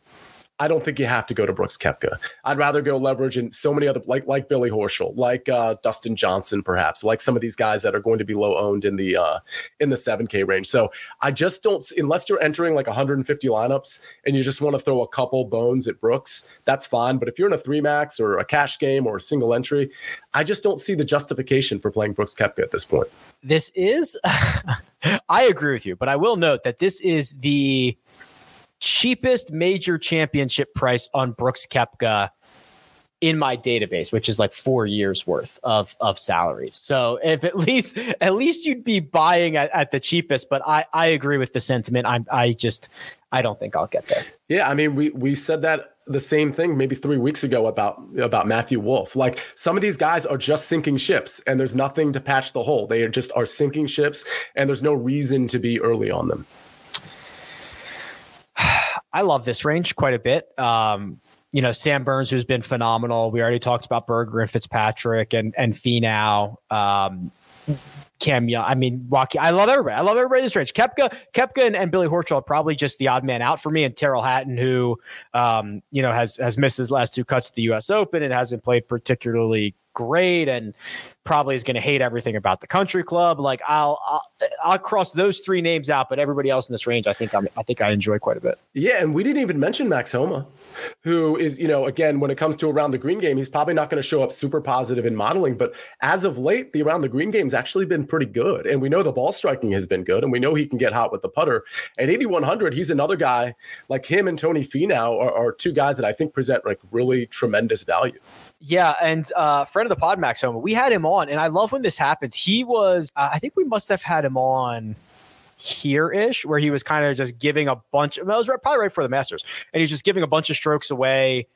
I don't think you have to go to Brooks Koepka. I'd rather go leverage in so many other like like Billy Horschel, like uh, Dustin Johnson, perhaps, like some of these guys that are going to be low owned in the uh, in the 7K range. So I just don't unless you're entering like 150 lineups and you just want to throw a couple bones at Brooks, that's fine. But if you're in a three max or a cash game or a single entry, I just don't see the justification for playing Brooks Koepka at this point. This is I agree with you, but I will note that this is the cheapest major championship price on Brooks Koepka in my database, which is like four years worth of of salaries. So if at least at least you'd be buying at, at the cheapest, but I I agree with the sentiment. I'm I just I don't think I'll get there. Yeah, I mean we we said that the same thing maybe three weeks ago about about Matthew Wolff. Like some of these guys are just sinking ships, and there's nothing to patch the hole. They are just are sinking ships, and there's no reason to be early on them. I love this range quite a bit. Um, you know, Sam Burns, who's been phenomenal. We already talked about Berger and Fitzpatrick and and Finau. Um, Cam Young. I mean, Rocky. I love everybody. I love everybody in this range. Koepka, Koepka, and, and Billy Horschel are probably just the odd man out for me. And Tyrrell Hatton, who, um, you know, has has missed his last two cuts at the U.S. Open and hasn't played particularly great and probably is going to hate everything about the country club. Like I'll, I'll, I'll cross those three names out, but everybody else in this range, I think I'm I think I enjoy quite a bit. Yeah, and we didn't even mention Max Homa, who is you know again when it comes to around the green game, he's probably not going to show up super positive in modeling, but as of late, the around the green game's actually been pretty good, and we know the ball striking has been good, and we know he can get hot with the putter. At 8100, he's another guy like him and Tony Finau are, are two guys that I think present like really tremendous value. Yeah, and uh, friend of the pod, Max Homa, we had him on, and I love when this happens. He was, uh, I think we must have had him on here ish, where he was kind of just giving a bunch. Of, that was right, probably right for the Masters, and he's just giving a bunch of strokes away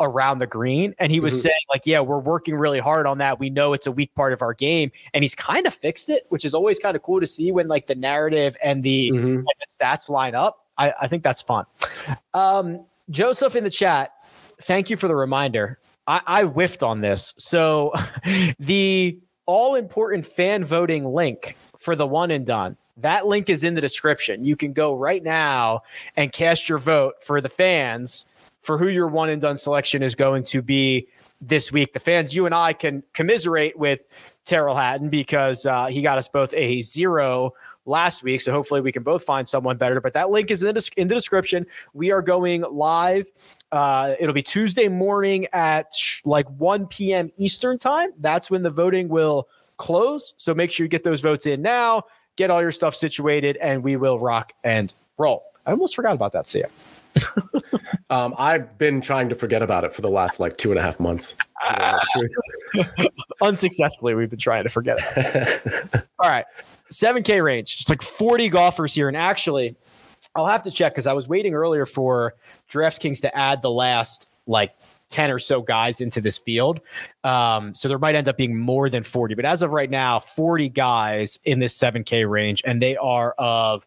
around the green. And he was mm-hmm. saying, like, yeah, we're working really hard on that. We know it's a weak part of our game. And he's kind of fixed it, which is always kind of cool to see when like the narrative and the, mm-hmm. and the stats line up. I, I think that's fun. Um, Joseph in the chat, thank you for the reminder. I, I whiffed on this. So the all important fan voting link for the one and done. That link is in the description. You can go right now and cast your vote for the fans for who your one and done selection is going to be this week. The fans, you and I can commiserate with Tyrrell Hatton because uh, he got us both a zero last week. So hopefully we can both find someone better. But that link is in the, in the description. We are going live. Uh, it'll be Tuesday morning at sh- like 1 p.m. Eastern time. That's when the voting will close. So make sure you get those votes in now. Get all your stuff situated, and we will rock and roll. I almost forgot about that, Sia. um, I've been trying to forget about it for the last like two and a half months. Unsuccessfully, we've been trying to forget it. All right. 7K range. It's like 40 golfers here. And actually, I'll have to check because I was waiting earlier for DraftKings to add the last like 10 or so guys into this field. Um, so there might end up being more than 40. But as of right now, 40 guys in this 7K range, and they are of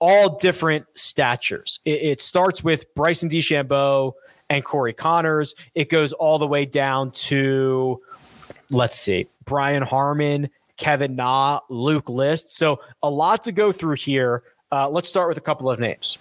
all different statures. It, it starts with Bryson DeChambeau and Corey Conners, It goes all the way down to, let's see, Brian Harman Kevin Na, Luke List. So a lot to go through here. Uh, let's start with a couple of names.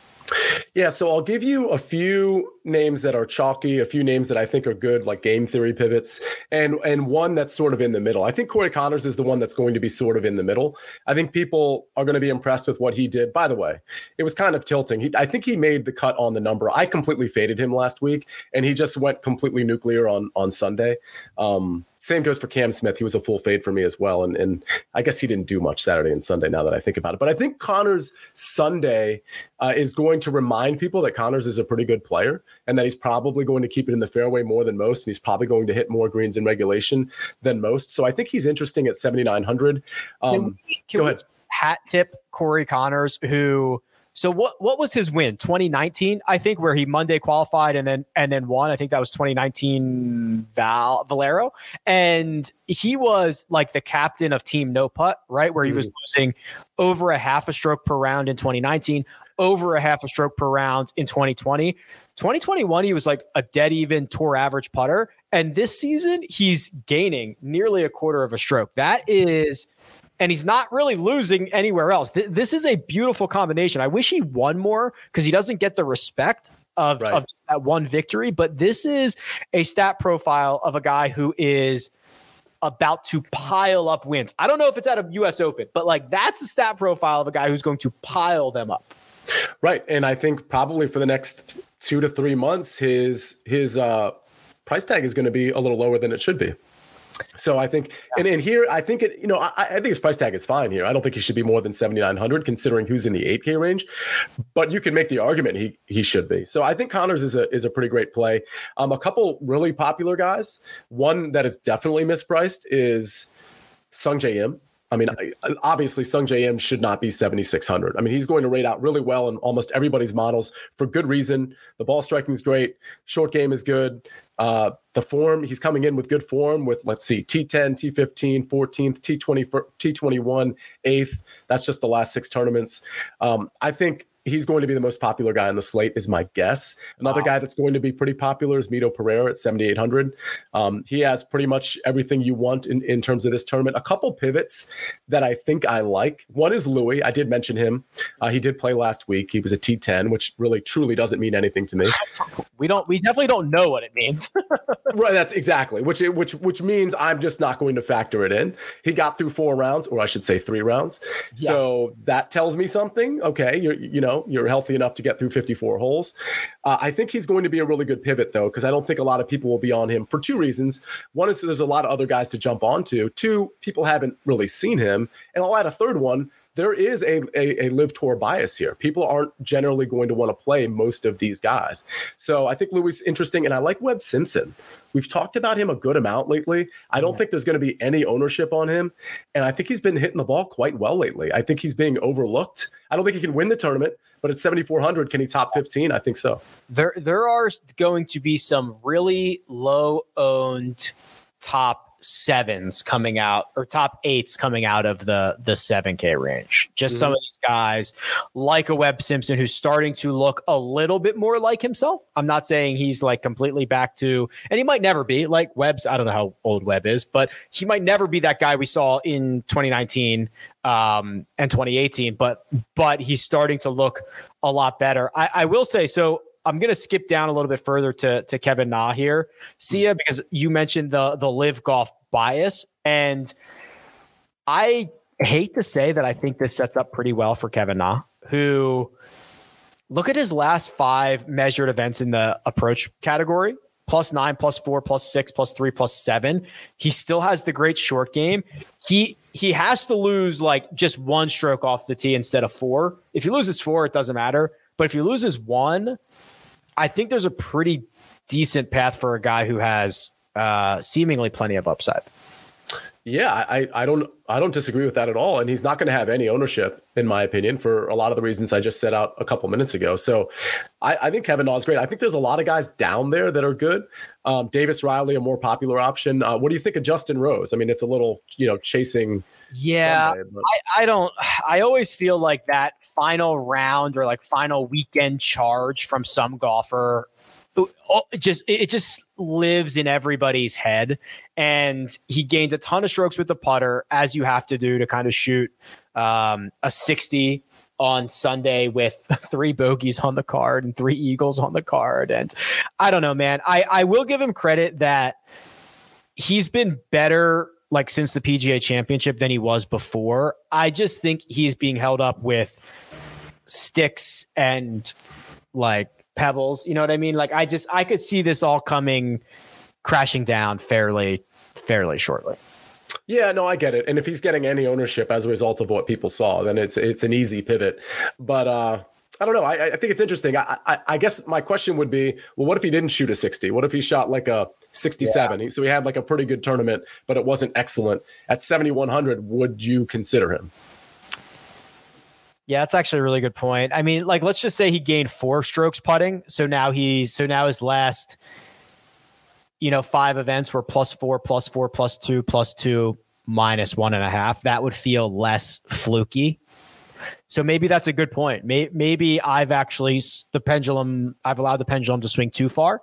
Yeah, so I'll give you a few names that are chalky, a few names that I think are good, like game theory pivots, and and one that's sort of in the middle. I think Corey Conners is the one that's going to be sort of in the middle. I think people are going to be impressed with what he did. By the way, it was kind of tilting. He, I think he made the cut on the number. I completely faded him last week, and he just went completely nuclear on on Sunday. Um, same goes for Cam Smith. He was a full fade for me as well. And, and I guess he didn't do much Saturday and Sunday now that I think about it. But I think Conners Sunday uh, is going to remind people that Conners is a pretty good player and that he's probably going to keep it in the fairway more than most. And he's probably going to hit more greens in regulation than most. So I think he's interesting at 7,900. Um, can we, can go ahead. Hat tip Corey Conners, who so what what was his win? 2019, I think, where he Monday qualified and then and then won. I think that was 2019 Val Valero. And he was like the captain of team no putt, right? Where he was mm. losing over a half a stroke per round in 2019. over a half a stroke per round in 2020. 2021, he was like a dead even tour average putter. And this season, he's gaining nearly a quarter of a stroke. That is, and he's not really losing anywhere else. Th- this is a beautiful combination. I wish he won more because he doesn't get the respect of, right. of just that one victory. But this is a stat profile of a guy who is about to pile up wins. I don't know if it's at a US Open, but like that's the stat profile of a guy who's going to pile them up. Right. And I think probably for the next two to three months, his his uh price tag is going to be a little lower than it should be. So I think, and, and here I think it, you know, I, I, think his price tag is fine here. I don't think he should be more than seventy nine hundred, considering who's in the eight K range. But you can make the argument he he should be. So I think Conners is a is a pretty great play. Um, a couple really popular guys. One that is definitely mispriced is Sungjae Im. I mean, obviously, Sungjae Im should not be 7,600. I mean, he's going to rate out really well in almost everybody's models for good reason. The ball striking is great, short game is good. Uh, the form, he's coming in with good form with, let's see, T10, T15, 14th, T20, T21, 8th. That's just the last six tournaments. Um, I think he's going to be the most popular guy on the slate, is my guess. Another wow. guy that's going to be pretty popular is Mito Pereira at 7,800. Um, he has pretty much everything you want in, in terms of this tournament. A couple pivots that I think I like. One is Louis. I did mention him. Uh, he did play last week. He was a T10, which really truly doesn't mean anything to me. We don't. We definitely don't know what it means. right. That's exactly which which which means I'm just not going to factor it in. He got through four rounds, or I should say three rounds. Yeah. So that tells me something. Okay, you're you know you're healthy enough to get through 54 holes. Uh, I think he's going to be a really good pivot, though, because I don't think a lot of people will be on him for two reasons. One is there's a lot of other guys to jump onto. Two, people haven't really seen him. And I'll add a third one there is a, a, a LIV tour bias here. People aren't generally going to want to play most of these guys. So I think Louis is interesting. And I like Webb Simpson. We've talked about him a good amount lately. I don't yeah. think there's going to be any ownership on him. And I think he's been hitting the ball quite well lately. I think he's being overlooked. I don't think he can win the tournament, but at 7,400, can he top 15? I think so. There, there are going to be some really low owned top sevens coming out or top eights coming out of the the 7k range. Just mm-hmm. some of these guys like a webb simpson who's starting to look a little bit more like himself. I'm not saying he's like completely back to and he might never be like webb's i don't know how old webb is but he might never be that guy we saw in 2019 um, and 2018 but but he's starting to look a lot better. I, I will say so I'm going to skip down a little bit further to to Kevin Na here, Sia, mm. because you mentioned the the LIV golf bias, and I hate to say that I think this sets up pretty well for Kevin Na, who look at his last five measured events in the approach category plus nine, plus four, plus six, plus three, plus seven. He still has the great short game. He he has to lose like just one stroke off the tee instead of four. If he loses four, it doesn't matter. But if he loses one, I think there's a pretty decent path for a guy who has uh, seemingly plenty of upside. Yeah, I, I don't I don't disagree with that at all. And he's not going to have any ownership, in my opinion, for a lot of the reasons I just set out a couple minutes ago. So I, I think Kevin Na is great. I think there's a lot of guys down there that are good. Um, Davis Riley, a more popular option. Uh, what do you think of Justin Rose? I mean, it's a little, you know, chasing. Yeah, Sunday, I, I don't. I always feel like that final round or like final weekend charge from some golfer it just it just lives in everybody's head. And he gains a ton of strokes with the putter as you have to do to kind of shoot um, a 60 on Sunday with three bogeys on the card and three eagles on the card. And I don't know man. I I will give him credit that he's been better like since the PGA championship than he was before. I just think he's being held up with sticks and like pebbles. You know what I mean? Like I just I could see this all coming crashing down fairly fairly shortly. Yeah, no, I get it. And if he's getting any ownership as a result of what people saw, then it's it's an easy pivot. But uh I don't know. I, I think it's interesting. I, I, I guess my question would be, well, what if he didn't shoot a 60? What if he shot like a 67? Yeah. So he had like a pretty good tournament, but it wasn't excellent. At 7100, would you consider him? Yeah, that's actually a really good point. I mean, like let's just say he gained four strokes putting, so now he's so now his last, you know, five events were plus four, plus four, plus two, plus two, minus one and a half. That would feel less fluky. So maybe that's a good point. Maybe I've actually the pendulum. I've allowed the pendulum to swing too far,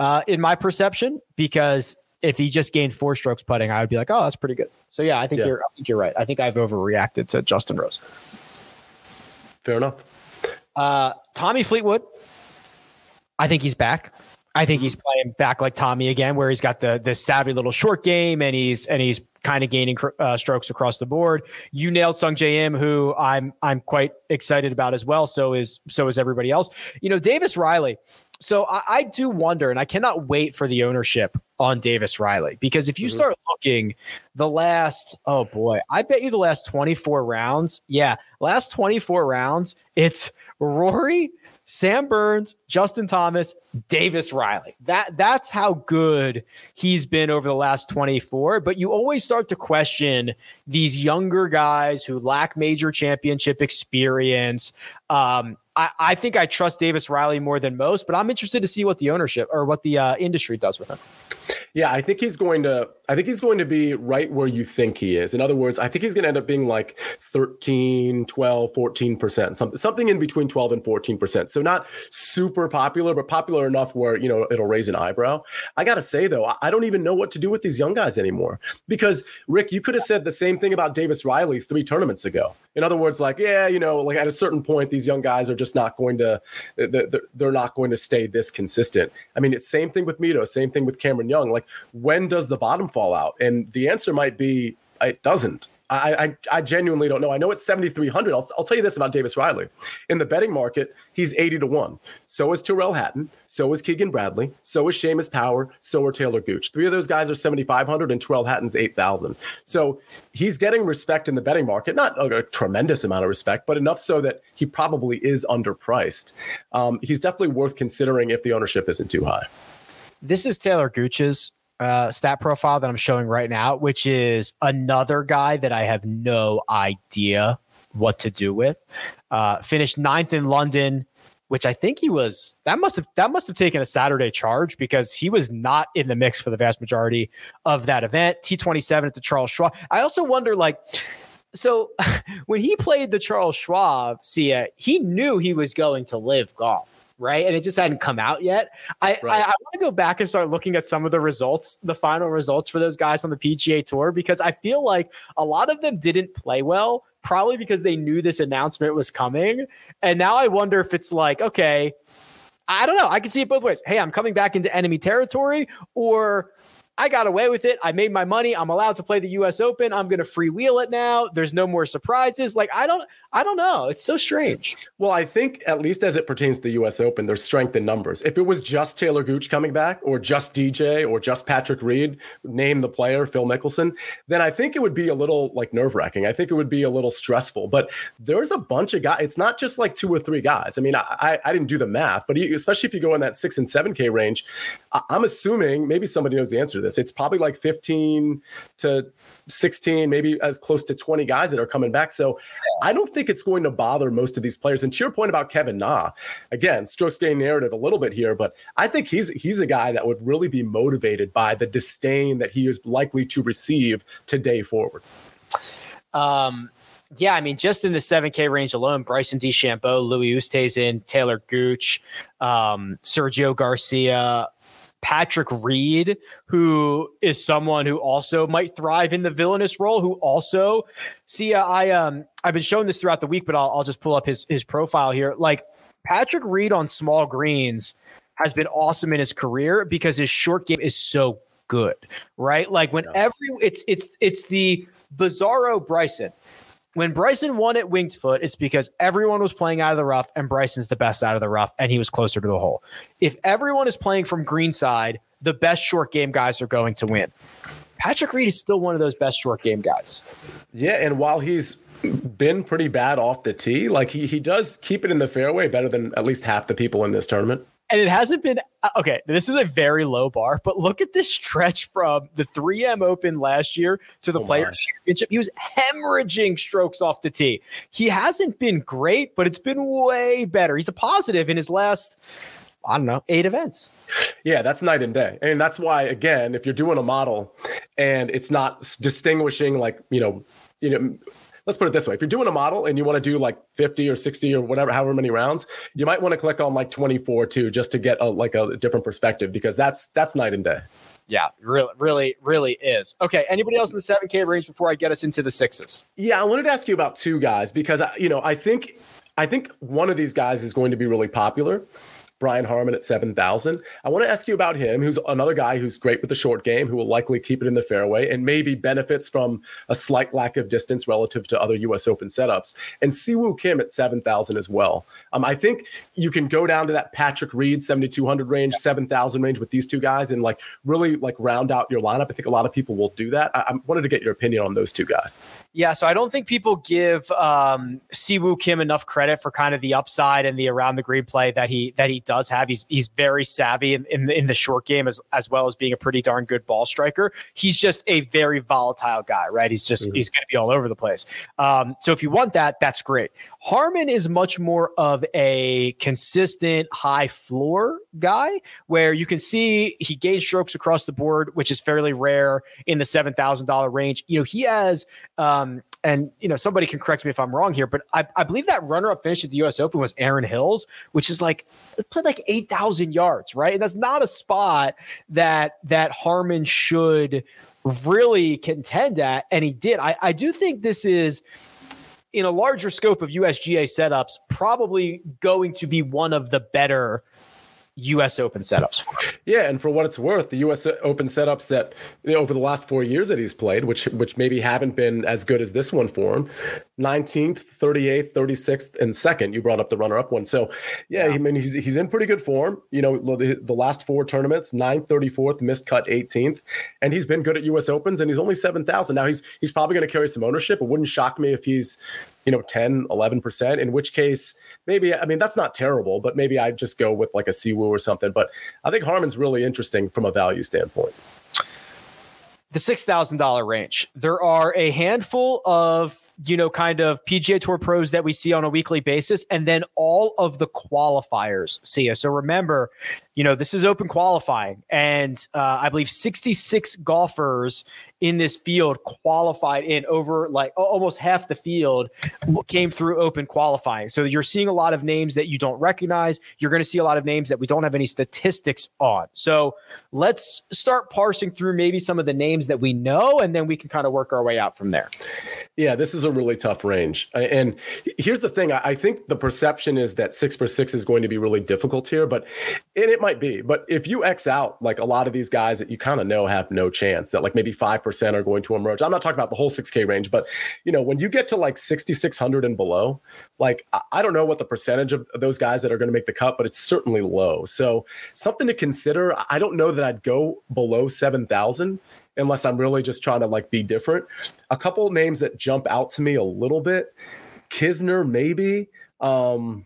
uh, in my perception, because if he just gained four strokes putting, I would be like, oh, that's pretty good. So yeah, I think yeah. you're. I think you're right. I think I've overreacted to Justin Rose. Fair enough. Uh, Tommy Fleetwood. I think he's back. I think he's mm-hmm. playing back like Tommy again, where he's got the the savvy little short game and he's and he's kind of gaining uh, strokes across the board. You nailed Sungjae Im, who I'm I'm quite excited about as well. So is so is everybody else. You know, Davis Riley. So I, I do wonder, and I cannot wait for the ownership on Davis Riley because if you mm-hmm. start looking the last, oh boy, I bet you the last 24 rounds, yeah, last 24 rounds, it's Rory, Sam Burns, Justin Thomas, Davis Riley. That that's how good he's been over the last 24. But you always start to question these younger guys who lack major championship experience. Um, I, I think I trust Davis Riley more than most, but I'm interested to see what the ownership or what the uh, industry does with him. Yeah, I think he's going to. I think he's going to be right where you think he is. In other words, I think he's going to end up being like 13, 12, 14%, something something in between 12 and 14%. So not super popular, but popular enough where, you know, it'll raise an eyebrow. I got to say though, I don't even know what to do with these young guys anymore. Because Rick, you could have said the same thing about Davis Riley 3 tournaments ago. In other words, like, yeah, you know, like at a certain point these young guys are just not going to they're not going to stay this consistent. I mean, it's same thing with Mito, same thing with Cameron Young. Like when does the bottom fall out? And the answer might be it doesn't. I, I, I genuinely don't know. I know it's 7,300. I'll, I'll tell you this about Davis Riley. In the betting market, he's 80 to 1. So is Tyrrell Hatton. So is Keegan Bradley. So is Seamus Power. So are Taylor Gooch. Three of those guys are 7,500 and Tyrrell Hatton's 8,000. So he's getting respect in the betting market. Not a, a, tremendous amount of respect, but enough so that he probably is underpriced. Um, he's definitely worth considering if the ownership isn't too high. This is Taylor Gooch's uh, stat profile that I'm showing right now, which is another guy that I have no idea what to do with. Uh, finished ninth in London, which I think he was. That must have that must have taken a Saturday charge because he was not in the mix for the vast majority of that event. T27 at the Charles Schwab. I also wonder, like. So when he played the Charles Schwab, Sia, he knew he was going to LIV golf right? And it just hadn't come out yet. I, right. I, I want to go back and start looking at some of the results, the final results for those guys on the PGA Tour, because I feel like a lot of them didn't play well, probably because they knew this announcement was coming. And now I wonder if it's like, okay, I don't know. I can see it both ways. Hey, I'm coming back into enemy territory, or I got away with it. I made my money. I'm allowed to play the US Open. I'm going to freewheel it now. There's no more surprises. Like I don't I don't know. It's so strange. Well, I think at least as it pertains to the US Open, there's strength in numbers. If it was just Taylor Gooch coming back or just DJ or just Patrick Reed, name the player, Phil Mickelson, then I think it would be a little like nerve-wracking. I think it would be a little stressful. But there's a bunch of guys. It's not just like two or three guys. I mean, I I didn't do the math, but especially if you go in that 6 and 7k range, I'm assuming maybe somebody knows the answer to this. It's probably like 15 to 16, maybe as close to 20 guys that are coming back. So I don't think it's going to bother most of these players. And to your point about Kevin Na, again, strokes gain narrative a little bit here, but I think he's he's a guy that would really be motivated by the disdain that he is likely to receive today forward. Um, yeah, I mean, just in the 7K range alone, Bryson DeChambeau, Louis Oosthuizen, Taylor Gooch, um, Sergio Garcia, Patrick Reed, who is someone who also might thrive in the villainous role, who also see uh, I um I've been showing this throughout the week, but I'll, I'll just pull up his his profile here. Like Patrick Reed on small greens has been awesome in his career because his short game is so good, right? Like when every it's it's it's the bizarro Bryson when Bryson won at Winged Foot, it's because everyone was playing out of the rough and Bryson's the best out of the rough and he was closer to the hole. If everyone is playing from greenside, the best short game guys are going to win. Patrick Reed is still one of those best short game guys. Yeah, and while he's been pretty bad off the tee, like he he does keep it in the fairway better than at least half the people in this tournament and it hasn't been uh, okay. This is a very low bar, but look at this stretch from the 3M Open last year to the oh Players Championship. He was hemorrhaging strokes off the tee. He hasn't been great, but it's been way better. He's a positive in his last, I don't know, eight events. Yeah, that's night and day. And that's why, again, if you're doing a model and it's not distinguishing like, you know, you know, let's put it this way: if you're doing a model and you want to do like 50 or 60 or whatever, however many rounds, you might want to click on like 24 too, just to get a, like a different perspective because that's that's night and day. Yeah, really, really, really is. Okay. Anybody else in the 7K range before I get us into the sixes? Yeah, I wanted to ask you about two guys because you know I think I think one of these guys is going to be really popular. Brian Harman at 7,000. I want to ask you about him, who's another guy who's great with the short game, who will likely keep it in the fairway and maybe benefits from a slight lack of distance relative to other U.S. Open setups. And Siwoo Kim at 7,000 as well. Um, I think you can go down to that Patrick Reed 7,200 range, 7,000 range with these two guys and like really like round out your lineup. I think a lot of people will do that. I, I wanted to get your opinion on those two guys. Yeah, so I don't think people give um, Siwoo Kim enough credit for kind of the upside and the around the green play that he that he does have. He's he's very savvy in, in, in, the short game as as well as being a pretty darn good ball striker. He's just a very volatile guy, right? He's just mm-hmm. he's going to be all over the place. Um, so if you want that, that's great. Harman is much more of a consistent high floor guy where you can see he gains strokes across the board, which is fairly rare in the seven thousand dollar range. You know, he has um, and you know somebody can correct me if I'm wrong here, but I, I believe that runner-up finish at the U.S. Open was Erin Hills, which is like played like eight thousand yards, right? And that's not a spot that that Harman should really contend at, and he did. I, I do think this is in a larger scope of USGA setups, probably going to be one of the better U.S. Open setups. Yeah, and for what it's worth, the U.S. Open setups that you know, over the last four years that he's played, which which maybe haven't been as good as this one for him, 19th, 38th, 36th, and second. You brought up the runner-up one, so yeah, yeah. I mean he's he's in pretty good form. You know, the, the last four tournaments, 9th, 34th, missed cut 18th, and he's been good at U.S. Opens, and he's only 7,000 now. He's he's probably going to carry some ownership. It wouldn't shock me if he's you know 10 11% in which case maybe i mean that's not terrible but maybe i'd just go with like a siwoo or something. But i think harman's really interesting from a value standpoint. The $6000 range. There are a handful of you know, kind of PGA Tour pros that we see on a weekly basis, and then all of the qualifiers see. So remember, you know, this is open qualifying, and uh, I believe 66 golfers in this field qualified in over like almost half the field came through open qualifying. So you're seeing a lot of names that you don't recognize. You're going to see a lot of names that we don't have any statistics on. So let's start parsing through maybe some of the names that we know, and then we can kind of work our way out from there. Yeah, this is a really tough range. And here's the thing I think the perception is that six for six is going to be really difficult here, but and it might be. But if you X out like a lot of these guys that you kind of know have no chance, that like maybe 5% are going to emerge. I'm not talking about the whole 6K range, but you know, when you get to like 6,600 and below, like I don't know what the percentage of those guys that are going to make the cut, but it's certainly low. So something to consider. I don't know that I'd go below 7,000 unless I'm really just trying to like be different. A couple names that jump out to me a little bit. Kisner, maybe. Um,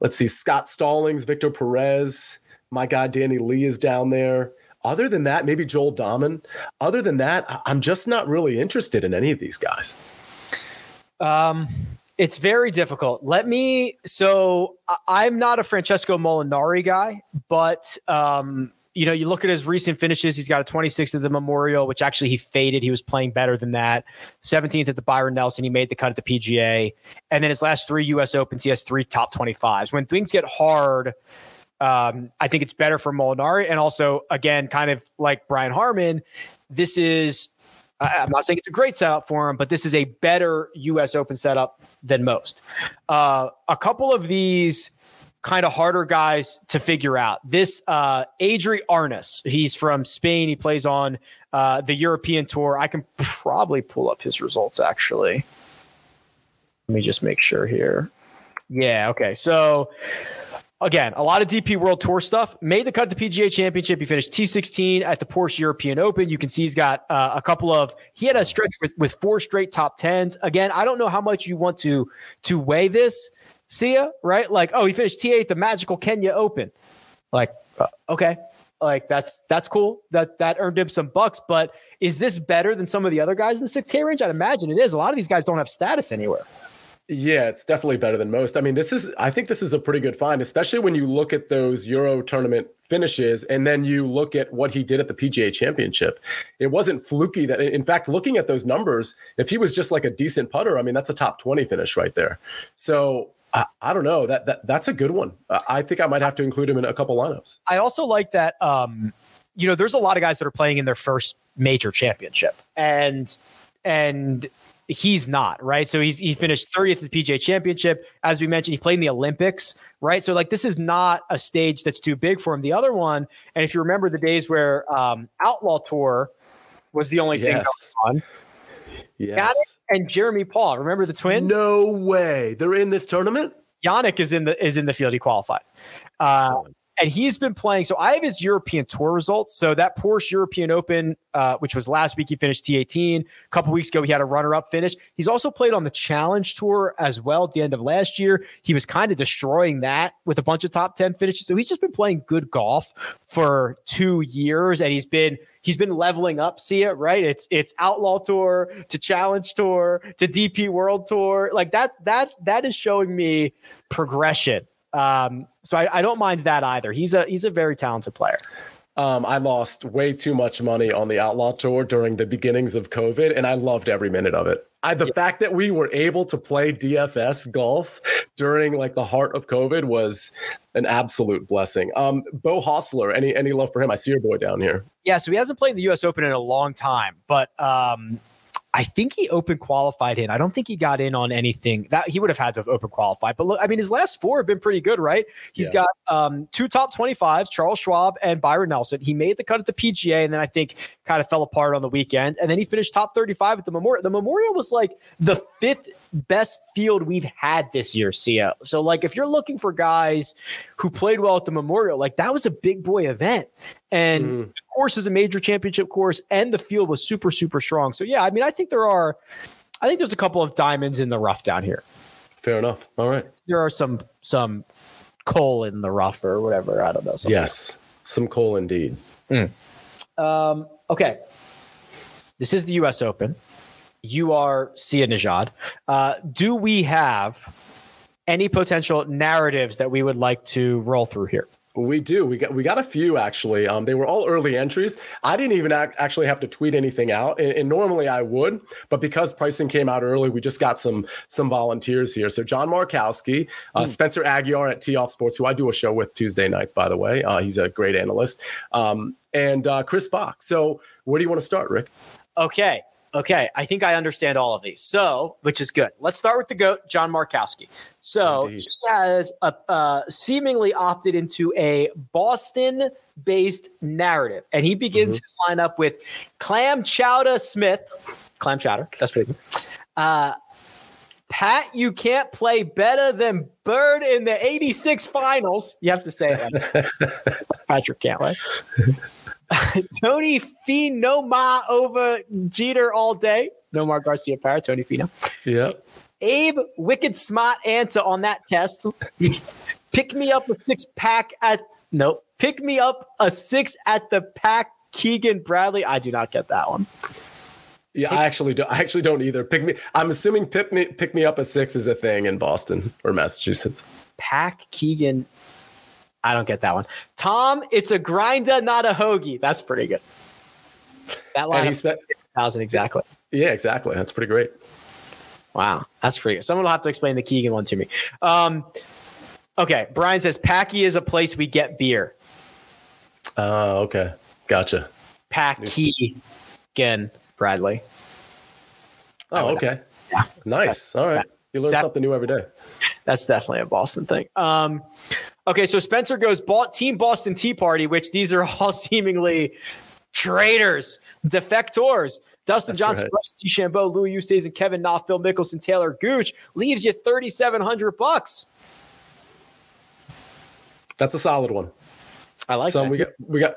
let's see, Scott Stallings, Victor Perez. My God, Danny Lee is down there. Other than that, maybe Joel Dahmen. Other than that, I'm just not really interested in any of these guys. Um, it's very difficult. Let me. So I'm not a Francesco Molinari guy, but um, you know, you look at his recent finishes. He's got a 26th at the Memorial, which actually he faded. He was playing better than that. 17th at the Byron Nelson. He made the cut at the PGA. And then his last three U.S. Opens, he has three top 25s. When things get hard, um, I think it's better for Molinari. And also, again, kind of like Brian Harman, this is, I'm not saying it's a great setup for him, but this is a better U.S. Open setup than most. Uh, a couple of these kind of harder guys to figure out. This uh, Adri Arnaus, he's from Spain. He plays on uh, the European Tour. I can probably pull up his results actually. Let me just make sure here. Yeah. Okay. So again, a lot of DP World Tour stuff. Made the cut the PGA Championship. He finished T16 at the Porsche European Open. You can see he's got uh, a couple of. He had a stretch with, with four straight top tens. Again, I don't know how much you want to to weigh this. See ya, right? Like, oh, he finished T8 the Magical Kenya Open. Like, uh, okay, like that's that's cool. That that earned him some bucks. But is this better than some of the other guys in the 6K range? I'd imagine it is. A lot of these guys don't have status anywhere. Yeah, it's definitely better than most. I mean, this is I think this is a pretty good find, especially when you look at those Euro tournament finishes and then you look at what he did at the PGA Championship. It wasn't fluky that in fact, looking at those numbers, if he was just like a decent putter, I mean, that's a top 20 finish right there. So I, I don't know that, that that's a good one. I think I might have to include him in a couple lineups. I also like that um you know, there's a lot of guys that are playing in their first major championship. And and he's not right. So he's he finished 30th at the PGA Championship. As we mentioned, he played in the Olympics, right? So like this is not a stage that's too big for him. The other one, and if you remember the days where um, Outlaw Tour was the only thing Yes. going on, Yes. Yannik and Jeremy Paul. Remember the twins? No way. They're in this tournament? Yannik is in the is in the field. He qualified. Uh. And he's been playing. So I have his European Tour results. So that Porsche European Open, uh, which was last week, he finished T18. A couple weeks ago, he had a runner-up finish. He's also played on the Challenge Tour as well. At the end of last year, he was kind of destroying that with a bunch of top ten finishes. So he's just been playing good golf for two years, and he's been he's been leveling up. See it right? It's it's Outlaw Tour to Challenge Tour to DP World Tour. Like that's that that is showing me progression. Um, so I, I don't mind that either. He's a he's a very talented player. Um, I lost way too much money on the Outlaw Tour during the beginnings of COVID, and I loved every minute of it. I, the fact that we were able to play DFS golf during like the heart of COVID was an absolute blessing. Um, Beau Hossler, any any love for him? I see your boy down here. Yeah, so he hasn't played the U.S. Open in a long time, but um, I think he open qualified in. I don't think he got in on anything that he would have had to have open qualified. But look, I mean, his last four have been pretty good, right? He's Yeah. got um, two top 25s, Charles Schwab and Byron Nelson. He made the cut at the PGA, and then I think kind of fell apart on the weekend. And then he finished top 35 at the Memorial. The Memorial was like the fifth best field we've had this year, Sia. So, like, if you're looking for guys who played well at the Memorial, like that was a big boy event. And Mm. the course is a major championship course, and the field was super, super strong. So, yeah, I mean, I think there are, I think there's a couple of diamonds in the rough down here. Fair enough. All right. There are some, some coal in the rough or whatever. I don't know. Yes, some coal indeed. Um, okay. This is the U.S. Open. You are Sia Nejad. Uh, do we have any potential narratives that we would like to roll through here? We do. We got we got a few actually. Um, they were all early entries. I didn't even ac- actually have to tweet anything out, and, and normally I would, but because pricing came out early, we just got some some volunteers here. So John Markowski, uh, Spencer Aguiar at Tee Off Sports, who I do a show with Tuesday nights, by the way. Uh, he's a great analyst, um, and uh, Chris Bach. So where do you want to start, Rick? Okay. Okay. I think I understand all of these. So, which is good. Let's start with the GOAT, John Markowski. So Indeed. he has a, uh, seemingly opted into a Boston based narrative. And he begins his lineup with Clam Chowder Smith. Clam Chowder. That's pretty good. Uh, Pat, you can't play better than Bird in the 86 finals. You have to say it. like- Patrick Cantlay. Tony Finoma over Jeter all day. Nomar Garcia Parra, Tony Fino. Yeah. Abe, wicked smart answer on that test. Pick me up a six pack at no. Pick me up a six at the pack. Keegan Bradley. I do not get that one. Yeah, I actually don't. I actually don't either. Pick me. I'm assuming pick me. Pick me up a six is a thing in Boston or Massachusetts. Pack Keegan. I don't get that one. Tom, it's a grinder, not a hoagie. That's pretty good. That line spent. thousand exactly. Yeah, exactly. That's pretty great. Wow, that's pretty good. Someone will have to explain the Keegan one to me. Um, okay, Brian says Packy is a place we get beer. Oh, okay. Gotcha. Packy, again, Bradley. Oh, okay. Nice. All right. You learn something new every day. That's definitely a Boston thing. Um, okay, so Spencer goes bought Team Boston Tea Party, which these are all seemingly traitors, defectors. Dustin That's Johnson, right. Rusty Chambeau, Louis Eustace, and Kevin Knopf, Phil Mickelson, Taylor Gooch leaves you thirty seven hundred bucks. That's a solid one. I like some that. we got we got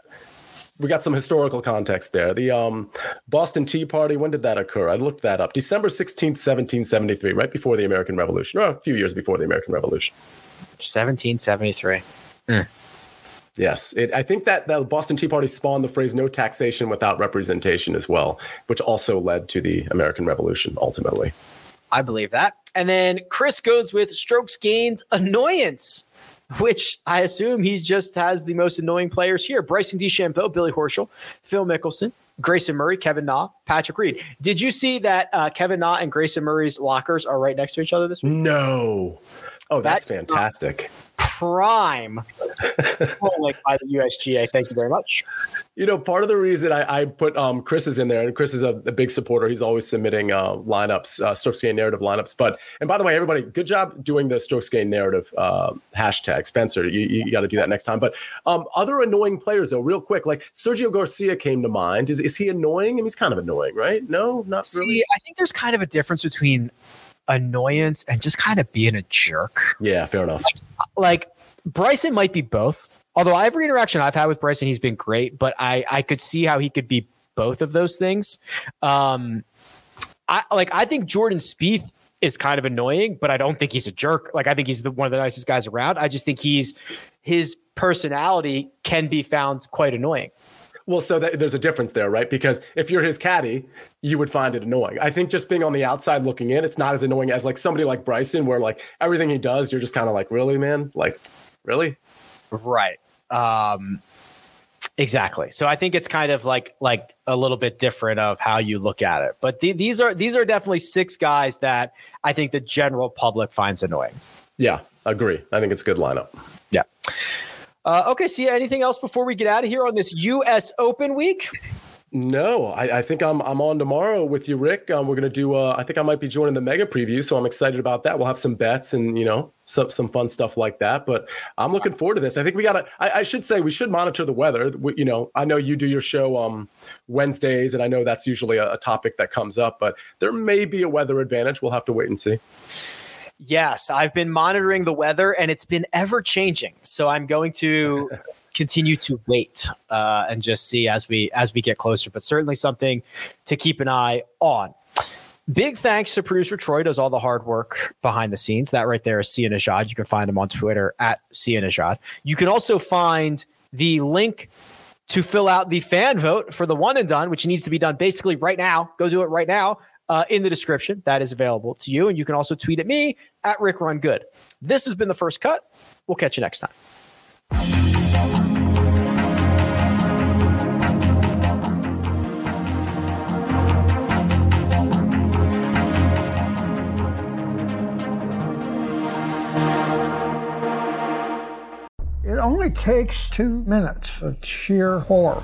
we got some historical context there. The um Boston Tea Party, when did that occur? I looked that up. December 16th, 1773, right before the American Revolution, or a few years before the American Revolution. Seventeen seventy three. Yes, it, I think that the Boston Tea Party spawned the phrase "no taxation without representation" as well, which also led to the American Revolution ultimately. I believe that. And then Chris goes with strokes gained annoyance, which I assume he just has the most annoying players here Bryson DeChambeau, Billy Horschel, Phil Mickelson, Grayson Murray, Kevin Na, Patrick Reed. Did you see that uh, Kevin Na and Grayson Murray's lockers are right next to each other this week? No. Oh, that's That- fantastic. Prime. Polling by the USGA. Thank you very much. You know, part of the reason I, I put um, Chris is in there, and Chris is a, a big supporter. He's always submitting uh, lineups, uh, strokes gain narrative lineups. But and by the way, everybody, good job doing the strokes gain narrative uh, hashtag. Spencer, you, you got to do that next time. But um, other annoying players, though, real quick, like Sergio Garcia came to mind. Is is he annoying? I mean, he's kind of annoying, right? No, not See, really. I think there's kind of a difference between annoyance and just kind of being a jerk. Yeah, fair enough. Like Bryson might be both. Although every interaction I've had with Bryson, he's been great, but I I could see how he could be both of those things. Um, I like I think Jordan Spieth is kind of annoying, but I don't think he's a jerk. Like I think he's the, one of the nicest guys around. I just think he's his personality can be found quite annoying. Well, so that, there's a difference there, right? Because if you're his caddy, you would find it annoying. I think just being on the outside looking in, it's not as annoying as like somebody like Bryson, where like everything he does, you're just kind of like, really, man? Like, really? Right. Um exactly. So I think it's kind of like like a little bit different of how you look at it. But the, these are these are definitely six guys that I think the general public finds annoying. Yeah, agree. I think it's a good lineup. Yeah. Uh, okay, see anything else before we get out of here on this US Open week? No, I, I think I'm I'm on tomorrow with you, Rick. Um, we're gonna do. Uh, I think I might be joining the mega preview, so I'm excited about that. We'll have some bets and you know some some fun stuff like that. But I'm looking forward to this. I think we gotta. I, I should say we should monitor the weather. We, you know, I know you do your show um Wednesdays, and I know that's usually a, a topic that comes up. But there may be a weather advantage. We'll have to wait and see. Yes, I've been monitoring the weather and it's been ever changing. So I'm going to continue to wait uh, and just see as we as we get closer. But certainly something to keep an eye on. Big thanks to producer Troy does all the hard work behind the scenes. That right there is Sia Nejad. You can find him on Twitter at Sia Nejad. You can also find the link to fill out the fan vote for the one and done, which needs to be done basically right now. Go do it right now uh, in the description. That is available to you. And you can also tweet at me at Rick Run Good. This has been the first cut. We'll catch you next time. It only takes two minutes of sheer horror.